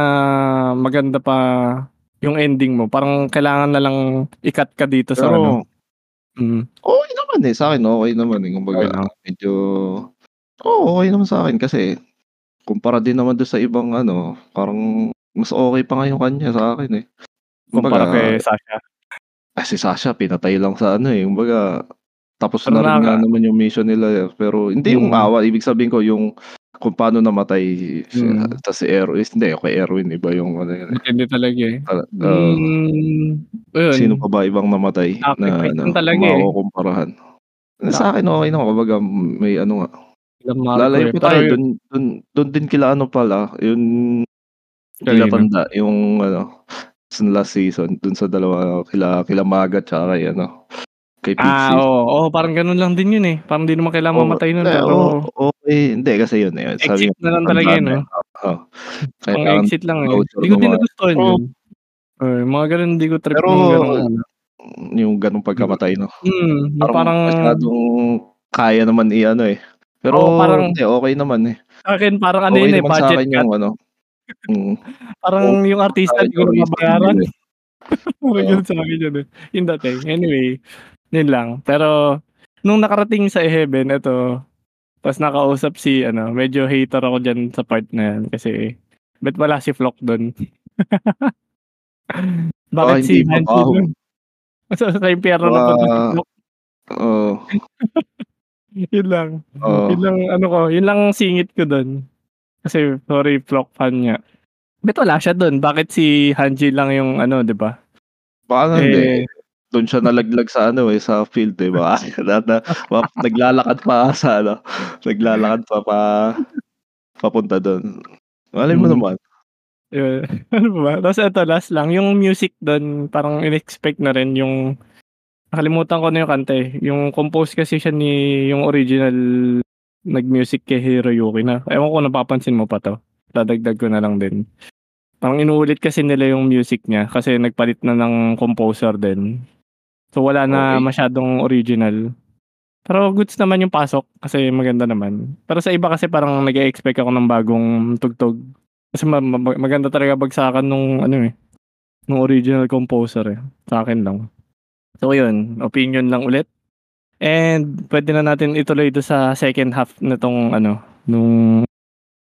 maganda pa yung ending mo, parang kailangan na lang i-cut ka dito sa ano. Pero Mm. okey naman, eh, sa'kin okey naman, eh, kumbaga lang. medyo oo, okey naman sa'kin kasi kumpara din naman dun sa ibang ano, parang mas okey pa nga yung kanya sa'kin, eh. Kumpara Kumbaga kay Sasha. ah, si Sasha pinatay lang sa ano, eh, kumbaga tapos Pero na rin nga naman yung mission nila, eh, pero hindi yung Mm. awa, ibig sabihin ko yung kung paano namatay si Mm. tas si Erwin hindi kay Erwin iba yung ano yun, eh. Matindi talaga, eh. Oo. Hmm, ayun. Sino pa ba ibang namatay na Sacrifice ano, lang talaga, eh. makukumparahan? Eh, Sa sa'kin okey naman kumbaga may ano nga lalayo eh, pa tayo yun dun dun dun din kila ano pala, yung kila? Tanda, yung ano, sa last season dun sa dalawa kila kila Maga tsaka kay ano, kay Ah, Pixie. oo, oo, parang gano'n lang din yun, eh. Parang di naman kailangan Oo, mamatay nun hindi, pero o okey hindi kasi yun, eh, sabi exit na lang talaga, eh, na, no? eh, oo. Kailangan Pang-exit lang, eh. closure Di ko din nagustuhan pero yun. Oo, yung mga gano'n hindi ko trip Pero yung ano. yung ganong Mm. pagkamatay 'no? Mm, Parang parang masyadong kaya naman i-ano, eh, pero Oo, parang hindi okey naman, eh. Sa'kin parang ano Okey yun, eh, budget cut. yung ano mm. Parang Okey yung artista sa'kin di ko yung na eh. Parang Oo. gano'n sa'kin yun, eh, yung dating. Anyway, yun lang. Pero nung nakarating sa Heaven eto, ta's nakausap si ano, medyo hater ako diyan sa part na yan kasi ba't wala si Flock dun? Baka Bakit si hindi Hanji mabaho. dun? Sa sa impyerno Baka napunta si Flock. Oo. Yun lang. Oo. Yun lang ano ko, yun lang singit ko dun. Kasi sorry Flock fan nga. Ba't wala siya dun? Bakit si Hanji lang yung ano, 'di ba? Baka Eh hindi. Dun siya nalaglag sa ano, eh, sa field, 'di ba? Na na ma naglalakad pa sa ano, naglalakad pa pa papunta dun. Malay mo Hmm. naman. Yun, ano ba? Tapos eto last lang, yung music dun parang in-expect na rin yung nakalimutan ko na yung kanta, eh. Yung compose kasi siya ni yung original nag-music kay Hiroyuki na. Ewan ko napapansin mo pa 'to. Dadagdag ko na lang din. Parang inuulit kasi nila yung music niya kasi nagpalit na ng composer din. So wala na Okey. masyadong original. Pero goods naman yung pasok kasi maganda naman. Pero sa iba kasi parang nag-e-expect ako ng bagong tugtog. Kasi ma ma maganda talaga bagsakan nung ano, eh, nung original composer, eh, sa'kin lang. So yun, opinion lang ulit. And puwede na natin ituloy dun sa second half nitong ano, nung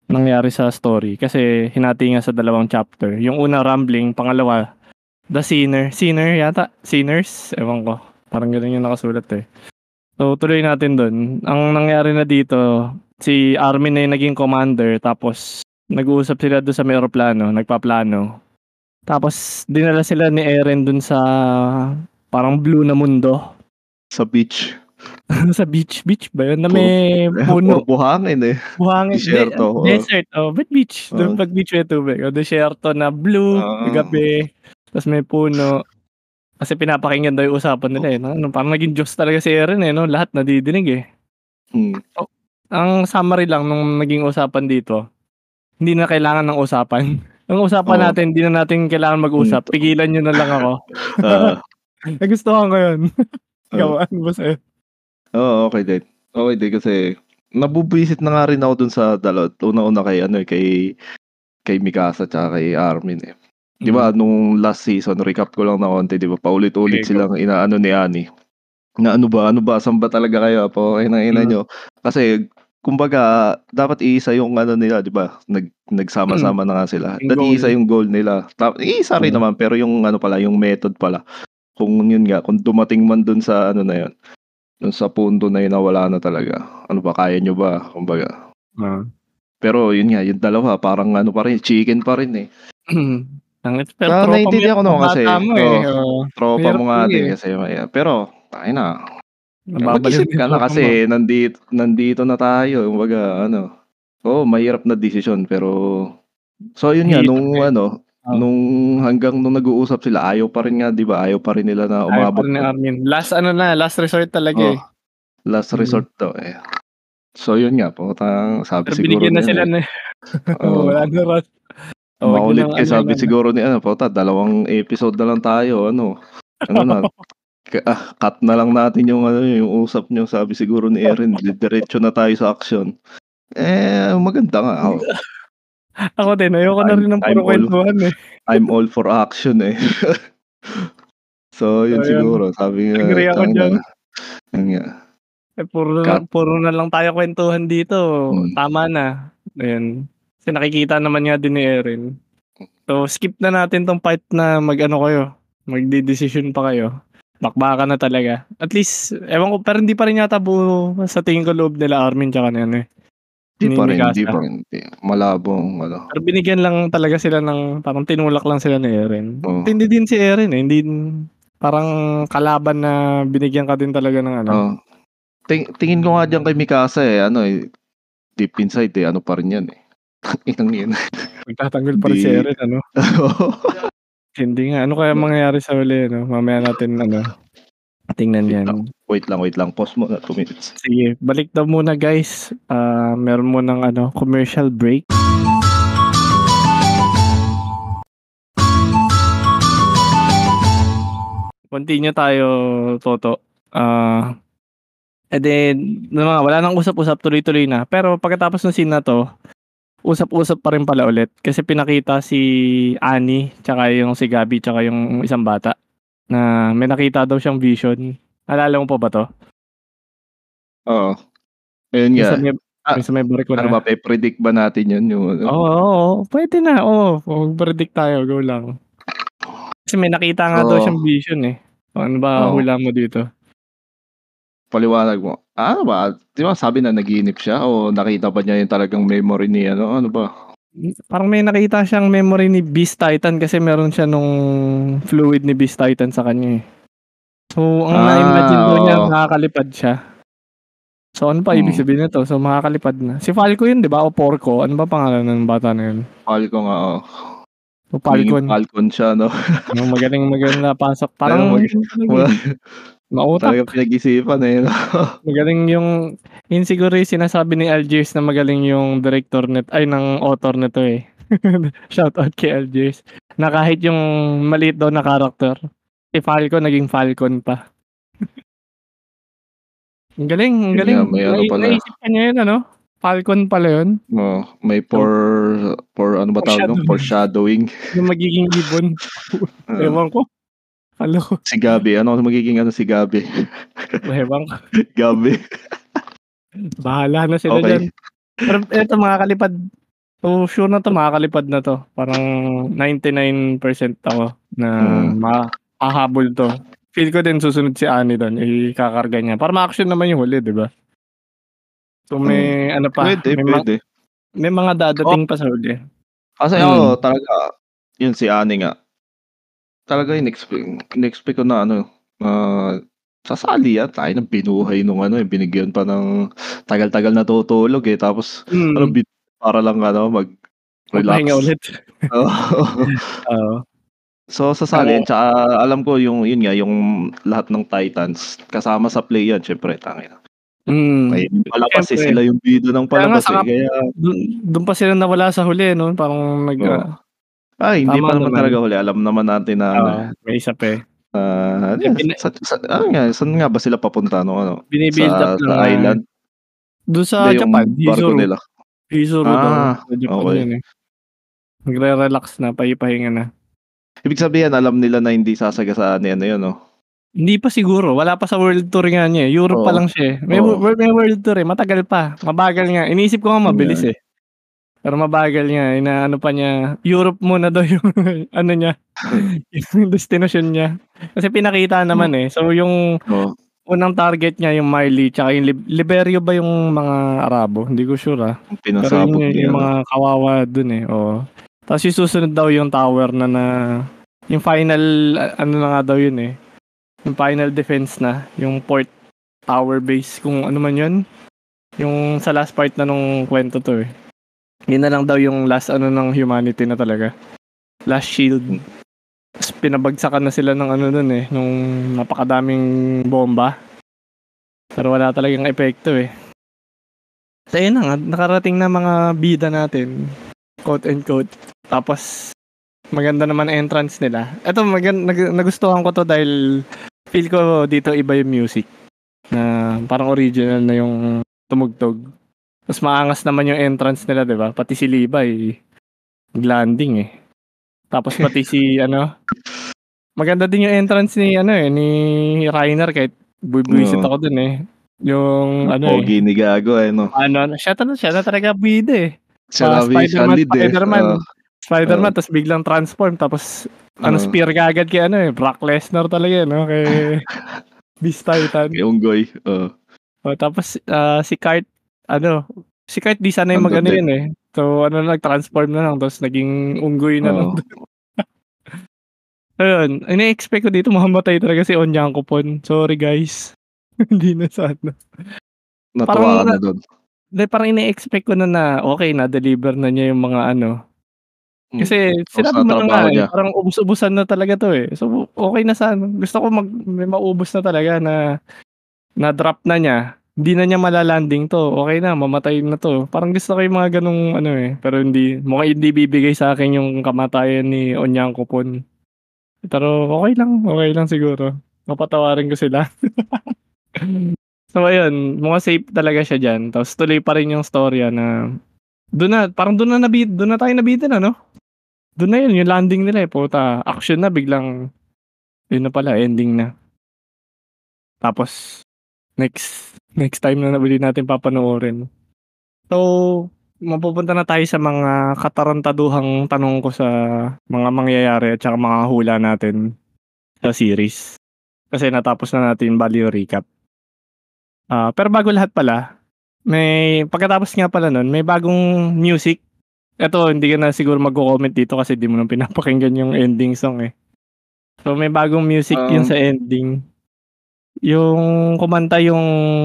nangyari sa story. Kasi hinati nga sa dalawang chapter. Yung una rambling, pangalawa The Sinner. Sinner yata? Sinners? Ewan ko. Parang ganun yung nakasulat, eh. So tuloy natin dun. Ang nangyari na dito, si Armin na yung naging commander tapos nag-uusap sila dun sa may eroplano, nagpaplano. Tapos dinala sila ni Eren dun sa parang blue na mundo. Sa beach. Sa beach, beach ba yun? Na may puro puno. buhangin, eh. Buhangin, de Disyerto, oo. desert, oh, ba't beach? Dun Oo. 'pag beach may tubig. Oh, disyerto na blue, Ah. gabi, tas may puno. Kasi pinapakinggan daw yung usapan nila, eh, 'no? Ano, parang naging Diyos talaga si Eren, eh, 'no? Lahat nadidinig, eh. Hmm. Oh, ang summary lang nung naging usapan dito, hindi na kailangan ng usapan. Ang usapan Oo. natin, hindi na natin kailangan Hmm, mag-usap. to Pigilan niyo na lang ako. Oo. Nagustuhan ko yun. Ikaw, Oo. ano ba sa'yo? Oo, okey din. Okey din kasi nabubwisit na nga rin ako dun sa dalawa unang-una kay ano, eh, kay kay Mikasa tsaka kay Armin, eh. 'Di ba Mm. nung last season, recap ko lang ng konti, 'di ba, paulit-ulit go. silang inaano ni Annie, na ano ba, ano ba, saan ba talaga kayo, putang ina Mm. niyo. Kasi kumbaga dapat iisa yung ano nila, 'di ba, nag nagsama-sama na nga sila. Dapat iisa yung goal nila. Ta iisa rin Mm. naman pero yung ano pala, yung method pala. Kung yun nga, kung dumating man dun sa ano na yun, dun sa punto na yun na wala na talaga, ano ba, kaya niyo ba, kumbaga. Oo. Pero yun nga, yung dalawa parang ano pa rin, chicken pa rin, eh. Pangit pero Ah, tropa mo naiintindihan yung ko naman kasi, mo, eh, oo, oo. tropa mo nga din eh. kasi may pero tangina, Nababaliw mag-isip ka na kasi mo. nandit nandito na tayo, kumbaga ano, oo, mahirap na desisyon pero so yun nga, nung eh. ano, Oo. nung hanggang nung nag-uusap sila, ayaw pa rin nga, 'di ba, ayaw pa rin nila na Ayaw pa umabot rin. Armin. Last ano na, last resort talaga, Oo. eh. Last Mm. resort daw, eh. So yun nga, putang sabi Pero siguro binigyan ni na sila eh na oo. wala na rush. Oh, Makulit ano sabi yan. siguro ni ano, puta dalawang episode na lang tayo ano, ano na, ka ah, cut na lang natin yung ano, yung usap niyo, sabi siguro ni Eren, diretso na tayo sa action. Eh, maganda nga, oo. Ako din, ayoko na I'm rin ng puro kwentuhan, eh. I'm all for action, eh. So So yun yun, siguro, sabi nga, agree ako diyan. yun nga. Eh, puro na puro na lang tayo kwentuhan dito, Hmm. tama na. Ayun, kasi nakikita naman nga din ni Eren. So skip na natin 'tong part na mag-ano kayo, magdedesisyon pa kayo. Bakbakan na talaga. At least ewan ko, pero hindi pa rin yata buo sa tingin ko loob nila Armin tsaka ni ano, eh, Di ni pa rin, di pa rin, di. Malabong ano. Pero binigyan lang talaga sila ng parang tinulak lang sila ni Eren. Oo. Matindi din si Eren, eh, hindi parang kalaban na binigyan ka din talaga ng ano. Oo. Ting tingin ko nga diyan kay Mikasa, eh, ano, eh, deep inside, eh, ano pa rin yan, eh, tanginang yun. Nagtatanggol pa rin si Di Eren ano? Hindi nga, ano kaya mangyayari sa huli ano, mamaya natin ano, tingnan Wait yan. lang, wait lang, wait lang, pause muna 2 minutes. Sige, balik daw muna guys, ah, meron munang ano, commercial break. Continue tayo, Toto. Ah, eh, then na mga wala ng usap-usap, tuloy-tuloy na. Pero pagkatapos ng scene na 'to, usap-usap pa rin pala ulit kasi pinakita si Annie, tsaka yung si Gabi, tsaka yung isang bata na may nakita daw siyang vision. Naalala mo pa ba 'to? Oo. Ayun nga. sa may Ah, sa may barko ano na. ba, pe-predict ba natin yun, yung ano? Oo, oo, oo, puwede na, oo, mag-predict tayo, go lang. Kasi may nakita nga daw Oo. siyang vision, eh. Ano ba Oo. hula mo dito? Paliwanag mo. Ano ba? 'Di ba sabi na naginip siya o nakita ba niya yung talagang memory ni ano, ano ba? Parang may nakita siyang memory ni Beast Titan kasi meron siya nung fluid ni Beast Titan sa kanya, eh. So, ang Ah, na-imagine daw niya nakakalipad siya. So, ano pa ibig Mm. sabihin nito? So, makakalipad na. Si Falco yun, 'di ba? O Porco? Ano ba pangalan ng bata na yun? Falcon nga, oo. O Naging Falcon. Falcon siya 'no? Yung magaling magaling na pasok. Parang mag mautak. Talagang pinag-isipan, eh, 'no? Magaling yung yun siguro yung sinasabi ni Algiers na magaling yung director net ay ng author nito, eh. Shoutout kay Algiers. Na kahit yung maliit daw na character, si Falco naging Falcon pa. Ang galing, ang galing. nga, may ano pala. naisip niya yun ano? Falcon pala yun. Oo, may for for ano ba tawag? Foreshadowing. Yung magiging ibon. Oo. Ewan ko. Hello. Si Gabi, ano magiging ano si Gabi? Ko. Gabi. Bahala na sila Okay. dyan. Pero eto makakalipad. So sure na to makakalipad na to. Parang 99% ako na Mm. makahabol to. Feel ko din susunod si Ani doon. Ikakarga niya. Para ma-action naman yung huli, di ba? So may ano pa. Pwede, may, ma- pwede. may mga dadating pa sa huli. Kasi Mm. ako talaga, yun si Ani nga. Talaga in-expect, in-expect ko na ano, ah, sasali yan. Tayo na binuhay nung ano, eh, binigyan pa ng tagal-tagal na tutulog eh. Tapos, Mm. ano, bin- para lang ano, mag-relax. Magpahinga ulit. Oo. Oo. so, sasali. Oo. Tsaka, alam ko yung, yun nga, yung lahat ng Titans, kasama sa play yan, syempre, tangin. Mm. May palabas eh, sila yung bida ng Kaya nga, palabas eh. saka- Kaya, Doon, doon pa sila nawala sa huli, no? Parang nag... Oo. ah, ay, hindi Tama pa naman naman. talaga huli. Alam naman natin na, ano, ah, may isa pa eh. ah, Eh, yan, pina- sa, sa, ano nga, saan nga ba sila papunta no, ano? Binibuild Sa, up lang. sa ah, island? Doon sa yung Japan, barko Hizuru. nila. Hizuru daw. Ah, Sa Japan okay. yun eh. Nagre-relax na, pahipahinga na. Ibig sabihin, alam nila na hindi sasagasaan ni ano yun, no? Hindi pa siguro. Wala pa sa world tour nga niya. eh. Europe pa Oo. lang siya eh. May, wor- may world tour eh. Matagal pa. Mabagal nga. Inisip ko nga mabilis eh. Pero mabagal nga. Inaano pa niya. Europe muna daw yung ano niya. yung destination niya. Kasi pinakita naman eh. So yung Oo. unang target niya yung Marley tsaka yung Lib- Liberio ba yung mga Arabo? Hindi ko sure ah. Yung Pero pinasabog yun, niya. yung mga kawawa dun eh. Oo. Tapos yung susunod daw yung tower na na yung final ano na nga daw yun eh. Yung final defense na, yung port tower base kung ano man yun. Yung sa last part na nung kwento to eh. Yun na lang daw yung last ano ng humanity na talaga. Last shield. Tapos pinabagsakan na sila ng ano dun eh, nung napakadaming bomba. Pero wala talagang epekto eh. So yun na nga, nakarating na mga bida natin. Quote and quote. Tapos, maganda naman entrance nila. Ito, magan- nag- nagustuhan ko to dahil feel ko dito iba yung music. Na parang original na yung tumugtog. Tapos maangas naman yung entrance nila, di ba? Pati si Levi, landing eh. Tapos pati si, ano, maganda din yung entrance ni, ano eh, ni Rainer kahit buibuisit Oo. ako dun eh. Yung, ano eh, Pogi ni Gago, eh, no? ano, ano, siya, na, siya na talaga bida eh. Siya siya Spider-Man, eh. Spider-Man. Oo. Spider-Man, tapos biglang transform, tapos ano, Oo. spear ka agad kay ano eh, Brock Lesnar talaga eh, no? Kay Beast Titan. Yung goy. Oo. O, tapos ah, si Kart, ano, si Kart di sana yung Andun magano din. yun eh. So ano, nag-transform na lang, tapos naging unggoy na lang. Ayun, ina-expect ko dito mamamatay talaga si Onyankopon. Sorry guys. Hindi na sana. Natuwa Parang na doon. Dahil parang ina-expect ko na na okay na deliver na niya yung mga ano. Kasi Tapos sinabi mo na nga eh, parang ubus-ubusan na talaga to eh. So okay na sana. Gusto ko mag may maubos na talaga na na drop na niya. Hindi na niya malalanding to. Okay na, mamatay na to. Parang gusto ko yung mga ganung ano eh. Pero hindi, mukhang hindi bibigay sa akin yung kamatayan ni Onyankopon. Pero okay lang, okay lang siguro. Papatawarin ko sila. so ayun, mukhang safe talaga siya dyan. Tapos tuloy pa rin yung storya na doon na, parang doon na nabit, doon na tayo nabitin ano? Doon na yun, yung landing nila eh, puta. Action na, biglang, yun na pala, ending na. Tapos, next, next time na nabili natin papanoorin. So, mapupunta na tayo sa mga katarantaduhang tanong ko sa mga mangyayari at saka mga hula natin sa series. Kasi natapos na natin value recap. Ah, pero bago lahat pala, may pagkatapos nga pala nun, may bagong music. Eto, hindi ka na siguro magko-comment dito kasi di mo na pinapakinggan yung ending song eh. So may bagong music yun Um, sa ending. Yung kumanta yung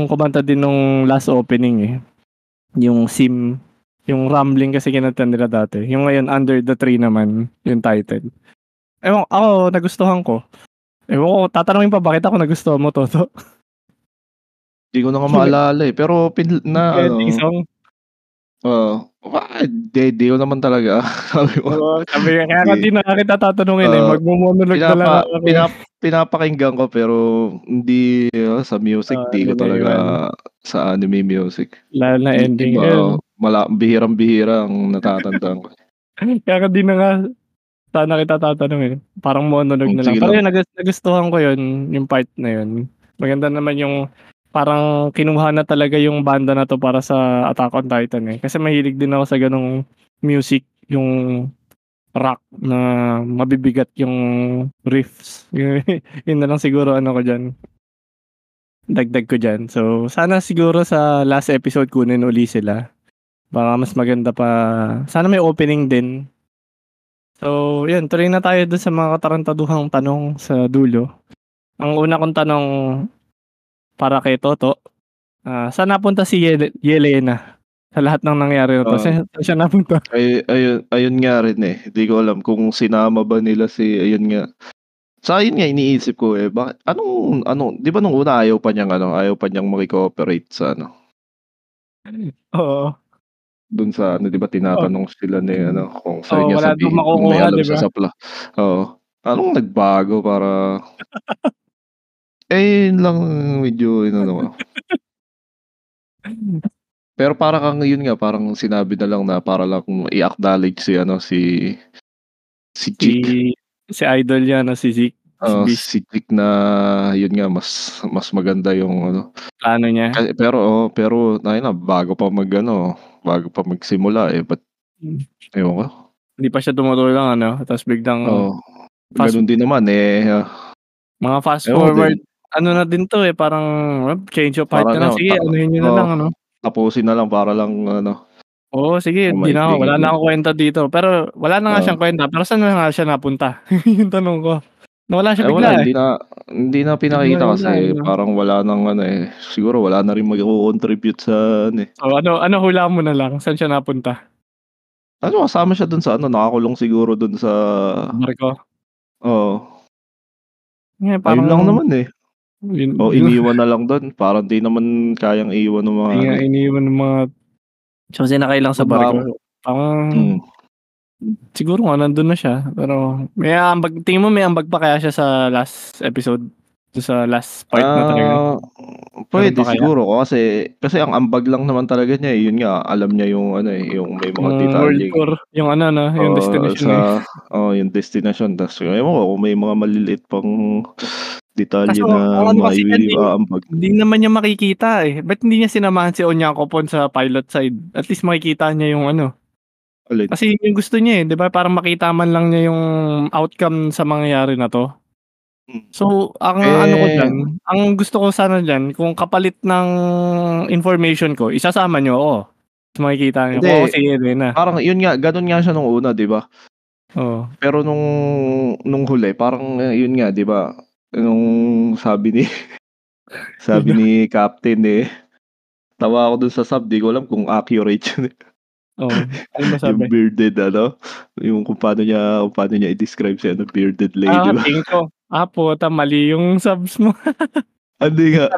kumanta din nung last opening eh. Yung Sim, yung Rambling kasi kinanta nila dati. Yung ngayon Under the Tree naman, yung title. Ewan, ako nagustuhan ko. Ewan ko, tatanungin pa bakit ako nagustuhan mo, Toto? Di ko na nga maalala eh. Pero pin, na ano, ending song. uh, di, di ko naman talaga. Sabi mo. Oo, sabi kaya ka Di. din na kita tatanungin eh. Oo. Magmumonolog na lang Pinapa, ako. eh. pinap, pinapakinggan ko pero hindi uh, sa music, Oo, di ko hindi talaga iwan. sa anime music. Lalo na ending. Iba, Ayun. mala, bihirang-bihira ang natatandaan ko. Kaya ka din na nga sana kita tatanungin. Parang monolog na lang. Pero yun, nagus- nagustuhan ko yun, yung part na yun. Maganda naman yung parang kinuha na talaga yung banda na to para sa Attack on Titan eh. Kasi mahilig din ako sa ganong music, yung rock na mabibigat yung riffs. Yun, na lang siguro ano ko dyan. Dagdag ko dyan. So, sana siguro sa last episode kunin uli sila. Baka mas maganda pa. Sana may opening din. So, yun. Tuloy na tayo dun sa mga katarantaduhang tanong sa dulo. Ang una kong tanong para kay Toto. ah saan napunta si Yel- Yelena? Sa lahat ng nangyari na to. Ah. Saan saan siya napunta? Ay, ayun, ayun nga rin eh. Hindi ko alam kung sinama ba nila si, ayun nga. Sa ayun nga, iniisip ko eh, bakit, anong, ano, di ba nung una ayaw pa niyang, ano, ayaw pa niyang makikooperate sa, ano, Oo. dun sa, ano, di ba tinatanong sila ni, ano, kung Oo, saan niya sabihin, kung may makukuha, alam di siya sa pla. Oo. Anong nagbago para, eh, yun lang, medyo, yun, ano, pero parang kang yun nga, parang sinabi na lang na para lang i-acknowledge si ano si si Si, Chick. si Idol yan, no? si Zeke. Uh, si Chick na yun nga mas mas maganda yung ano. Plano niya. Kasi- pero oh, pero ayun na bago pa mag ano, bago pa magsimula eh, but Hmm. ewan ko. Hindi pa siya tumutulong, ano? Tapos biglang, Oh, fast- ganun din naman eh. ah, mga fast forward, ano na din to eh, parang change of heart Parang na lang. ano, Sige, ta- anuhin nyo na oo. lang, ano? tapusin na lang para lang ano. Oo, sige, Kung di na ako. Wala ano. na akong kwenta dito. Pero wala na nga Oo. siyang kwenta. Pero saan na nga siya napunta? yung tanong ko. Nawala siya Eh, bigla wala, eh. hindi na hindi na pinakita Wala, kasi wala. parang wala nang ano eh. Siguro wala na rin mag-contribute sa ano eh. So, ano, ano hula mo na lang? Saan siya napunta? Ano, kasama siya dun sa ano, nakakulong siguro dun sa Marco? Oo. Eh, Ayun parang, lang naman eh. Yun, O yun, iniwan na lang doon. Parang di naman kayang iwan ng mga nga ano. iniwan ng mga... So, sinakay lang sa barko. Parang, Hmm. siguro nga, nandun na siya. Pero, may ambag, tingin mo may ambag pa kaya siya sa last episode? Doon sa last part na talaga? Ah, pwede ba kaya? siguro kasi kasi ang ambag lang naman talaga niya eh. Yun nga, alam niya yung ano eh, yung may mga Yung world tour, yung ano, no? Yung Oo, destination sa eh. oh, yung destination. Tapos ewan ko kung may mga maliliit pang detalye Kaso, na ano kasi yan, maiambag. Hindi naman niya makikita eh. Ba't hindi niya sinamahan si Onyakopon sa pilot side? At least makikita niya yung ano. Alin? Kasi yun yung gusto niya eh, di ba? Parang makita man lang niya yung outcome sa mangyayari na to. Hmm. So, ang Eh, ano ko dyan, ang gusto ko sana dyan, kung kapalit ng information ko, isasama niyo ako. Tapos makikita niyo Hindi. kung ako si Elena. Parang yun nga, ganun nga siya nung una, 'di ba? Oo. Pero nung nung huli, parang eh, yun nga, 'di ba? Nung sabi ni sabi ni Captain eh, tawa ako dun sa sub, di ko alam kung accurate yun. eh. Oo. Ano yung bearded ano, yung kung paano niya kung paano niya i-describe siya na bearded lady Ah, ba? tingin ko. Ah, puta, mali yung subs mo. Hindi nga.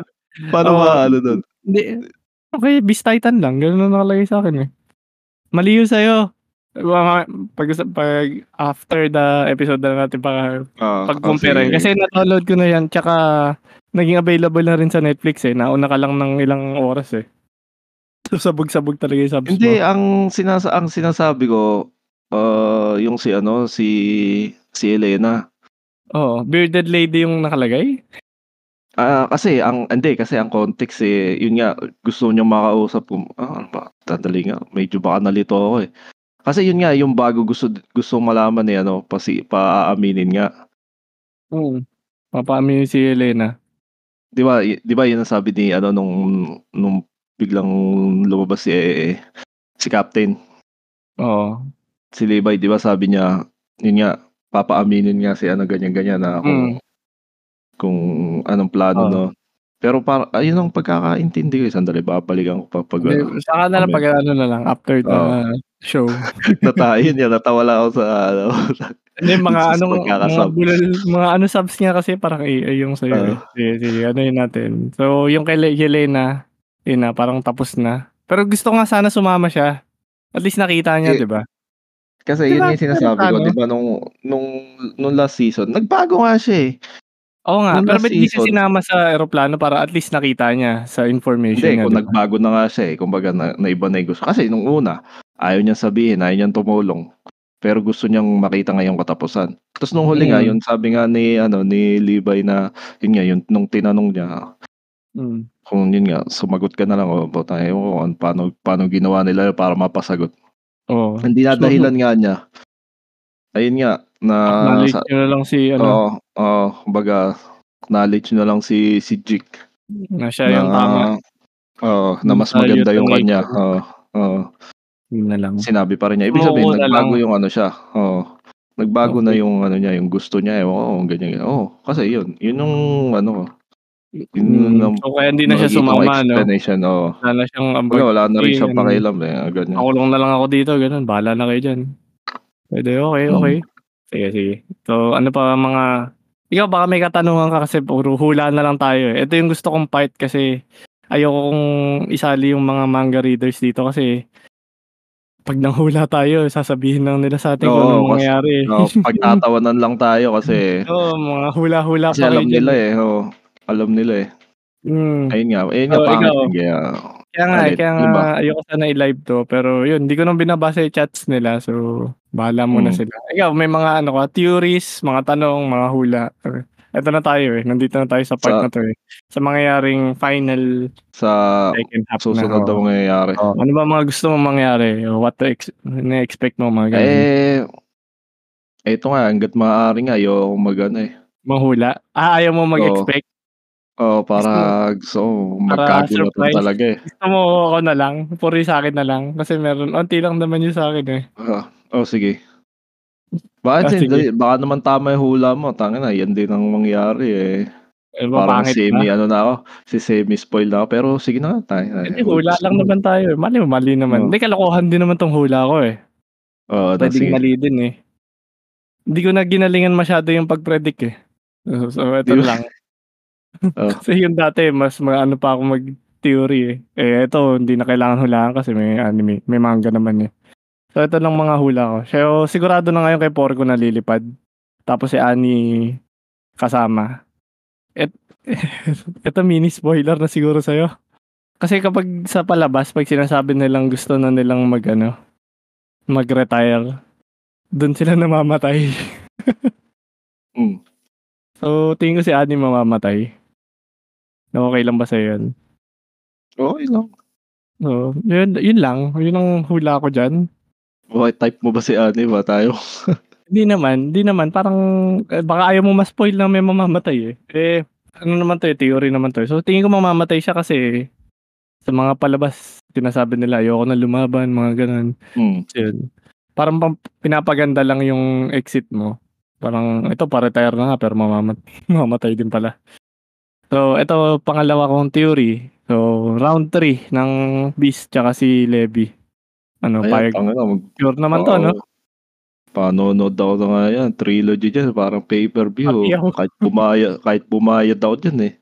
Paano ba ano dun? Hindi. Okay, Beast Titan lang. Ganun na nakalagay sa akin eh. Mali yun sa'yo. Pag, pag after the episode na natin pa Ah, pag-compare. kasi- Kasi na-download ko na yan. Tsaka naging available na rin sa Netflix eh. Nauna ka lang ng ilang oras eh. So, sabog-sabog talaga yung subs Hindi, mo. ang sinasa ang sinasabi ko uh, yung si ano si si Elena. Oo. Bearded lady yung nakalagay? Ah, kasi ang hindi kasi ang context eh yun nga gusto niya makausap ko. Ah, ano ba? Tandali nga, medyo baka nalito ako eh. Kasi yun nga yung bago gusto gusto malaman eh ano, pasi paaminin nga. Oo. Papaamin si Elena. 'Di ba, 'di ba 'yun ang sabi ni ano nung nung biglang lumabas si eh, si Captain. Oo. Si Levi 'di ba sabi niya, 'yun nga papaaminin nga si ano ganyan-ganyan na kung Mm. kung anong plano Oo. 'no. Pero para ayun ang pagkakaintindi ko, eh, sandali babalikan ko pa pag Hindi, ano, saka na lang pag ano na lang after the Oo. show. Nata yun nga natawa lang ako sa ano, Hindi mga anong mga bulol mga ano subs niya kasi parang AI yung sa'yo. Oo. Sige, sige anuhin natin. So yung kay Le Yelena, yun na parang tapos na. Pero gusto nga sana sumama siya. At least nakita niya, Eh 'di ba? Kasi 'Di yun yung sinasabi ko? 'di ba nung nung nung last season, nagbago nga siya, eh. Oo nga, Nung pero ba't di siya season sinama sa eroplano para at least nakita niya sa information Hindi, niya, kung 'di ba? nagbago na nga siya, eh, kumbaga na naiba na yung gusto. Kasi nung una, ayaw niyang sabihin, ayaw niyang tumulong. Pero gusto niyang makita nga yung katapusan. Tapos nung huli nga, Mm. yun sabi nga ni ano ni Levi na yun nga, yun nung tinanong niya Mm. kung yun nga, sumagot ka na lang o ewan ko kung paano paano ginawa nila para mapasagot. Oo. Ang dinadahilan nga niya, ayun nga, na Acknowledge sa na lang si ano, oo, oo, kumbaga acknowledge na lang si si Jake na siya yung tama. na oo, na Dun mas maganda yung kanya, oo, oo. Yun na lang. Sinabi pa rin niya. Ibig Oo, sabihin na nagbago lang. yung ano siya, oo. Nagbago na Okey. yung ano niya, yung gusto niya, ko kung ganyan, ganyan. Oo, kasi yun, yun yung ano, yun Mm, ang so kaya hindi na siya sumama 'no? explanation, oo. Wala na siyang ambag wala na rin eh, siyang pakialam, eh, ganyan. pakulong na lang ako dito gano'n, bahala na kayo diyan. Puwede, okey, Mm. okey. Sige, sige. So ano pa mga ikaw baka may katanungan ka kasi puro hula na lang tayo, eh. Ito yung gusto kong part kasi ayokong isali yung mga manga readers dito kasi 'pag nanghula tayo sasabihin lang nila sa atin kung Oo, kas mangyayari, eh. oo, pagtatawanan lang tayo kasi Oo, mga hula-hula kasi pa alam nila, eh. eh, oo. Alam nila, eh. Hmm. Ayun nga, ayun nga pangit ikaw? din kaya Kaya nga, kaya nga alin ba? ayoko sana i-live 'to pero yun, di ko na binabasa yung chats nila so bahala muna Mm. sila. Ikaw may mga ano ka, theories, mga tanong, mga hula? Eto na tayo, eh, nandito na tayo sa part Sa na 'to, eh, sa mangyayaring final sa second half na, susunod na oo. mangyayari. Oo, ano ba mga gusto mong mangyari what to ex ine-expect mo mga gano'n? Eh, eto nga hangga't maaari nga ayokong mag-ano, eh. Manghula? Ah, ayaw mo mag-expect? Oo, para ko para magkagulatan surprise? talaga, eh. Gusto mo ako na lang, yung sa'kin na lang? Kasi meron onti lang naman yung sa'kin, eh. Oo, oh, sige. Ah, Bakit sige. hindi? Baka naman tama yung hula mo, tangina yan din ang mangyari, eh. Eh, Parang pangit semi ba? ano na ako, si-semi-spoil na ako, pero sige na nga tayo na Hindi, kung hula lang naman tayo, eh. Malay mo mali naman. Oo. Hindi, kalokohan din naman 'tong hula ko, eh. Oo, na Puwedeng sige. mali din, eh. Hindi ko na ginalingan masyado yung pag-predict, eh. So eto Di ba? lang. Oh. Kasi yung dati mas maano pa ako mag-theory, eh. Eh, eto hindi na kailangan hulaan kasi may anime, may manga naman, eh. So eto lang mga hula ko. So sigurado na ngayon kay Porco na lilipad. Tapos si Annie kasama. Et eto mini spoiler na siguro sa'yo. Kasi kapag sa palabas 'pag sinasabi nilang gusto na nilang mag-ano, mag-retire, dun sila namamatay. Hmm. So tingin ko si Annie mamamatay. Okey lang ba sa'yo yun? Okey lang. Oo, yun yun lang. Yun ang hula ko diyan. Bakit type mo ba si Annie ba tayo? Hindi naman, hindi naman parang, eh, baka ayaw mo ma-spoil na may mamamatay, eh. Eh, ano naman 'to, eh, theory naman 'to, eh. So tingin ko mamamatay siya kasi sa mga palabas sinasabi nila ayoko na lumaban, mga gano'n. Hmm. So yun, parang pam pinapaganda lang yung exit mo. Parang ito pa-retire na nga pero mamamat mamamatay din pala. So eto pangalawa kong theory. So round 3 ng Beast tsaka si Levi. Ano, Ayan, tangina mag sure naman 'to, no? oo. Panonood ako na nga yan, trilogy diyan, parang pay-per-view. Ako. Kahit bumaya kahit bumayad ako diyan, eh.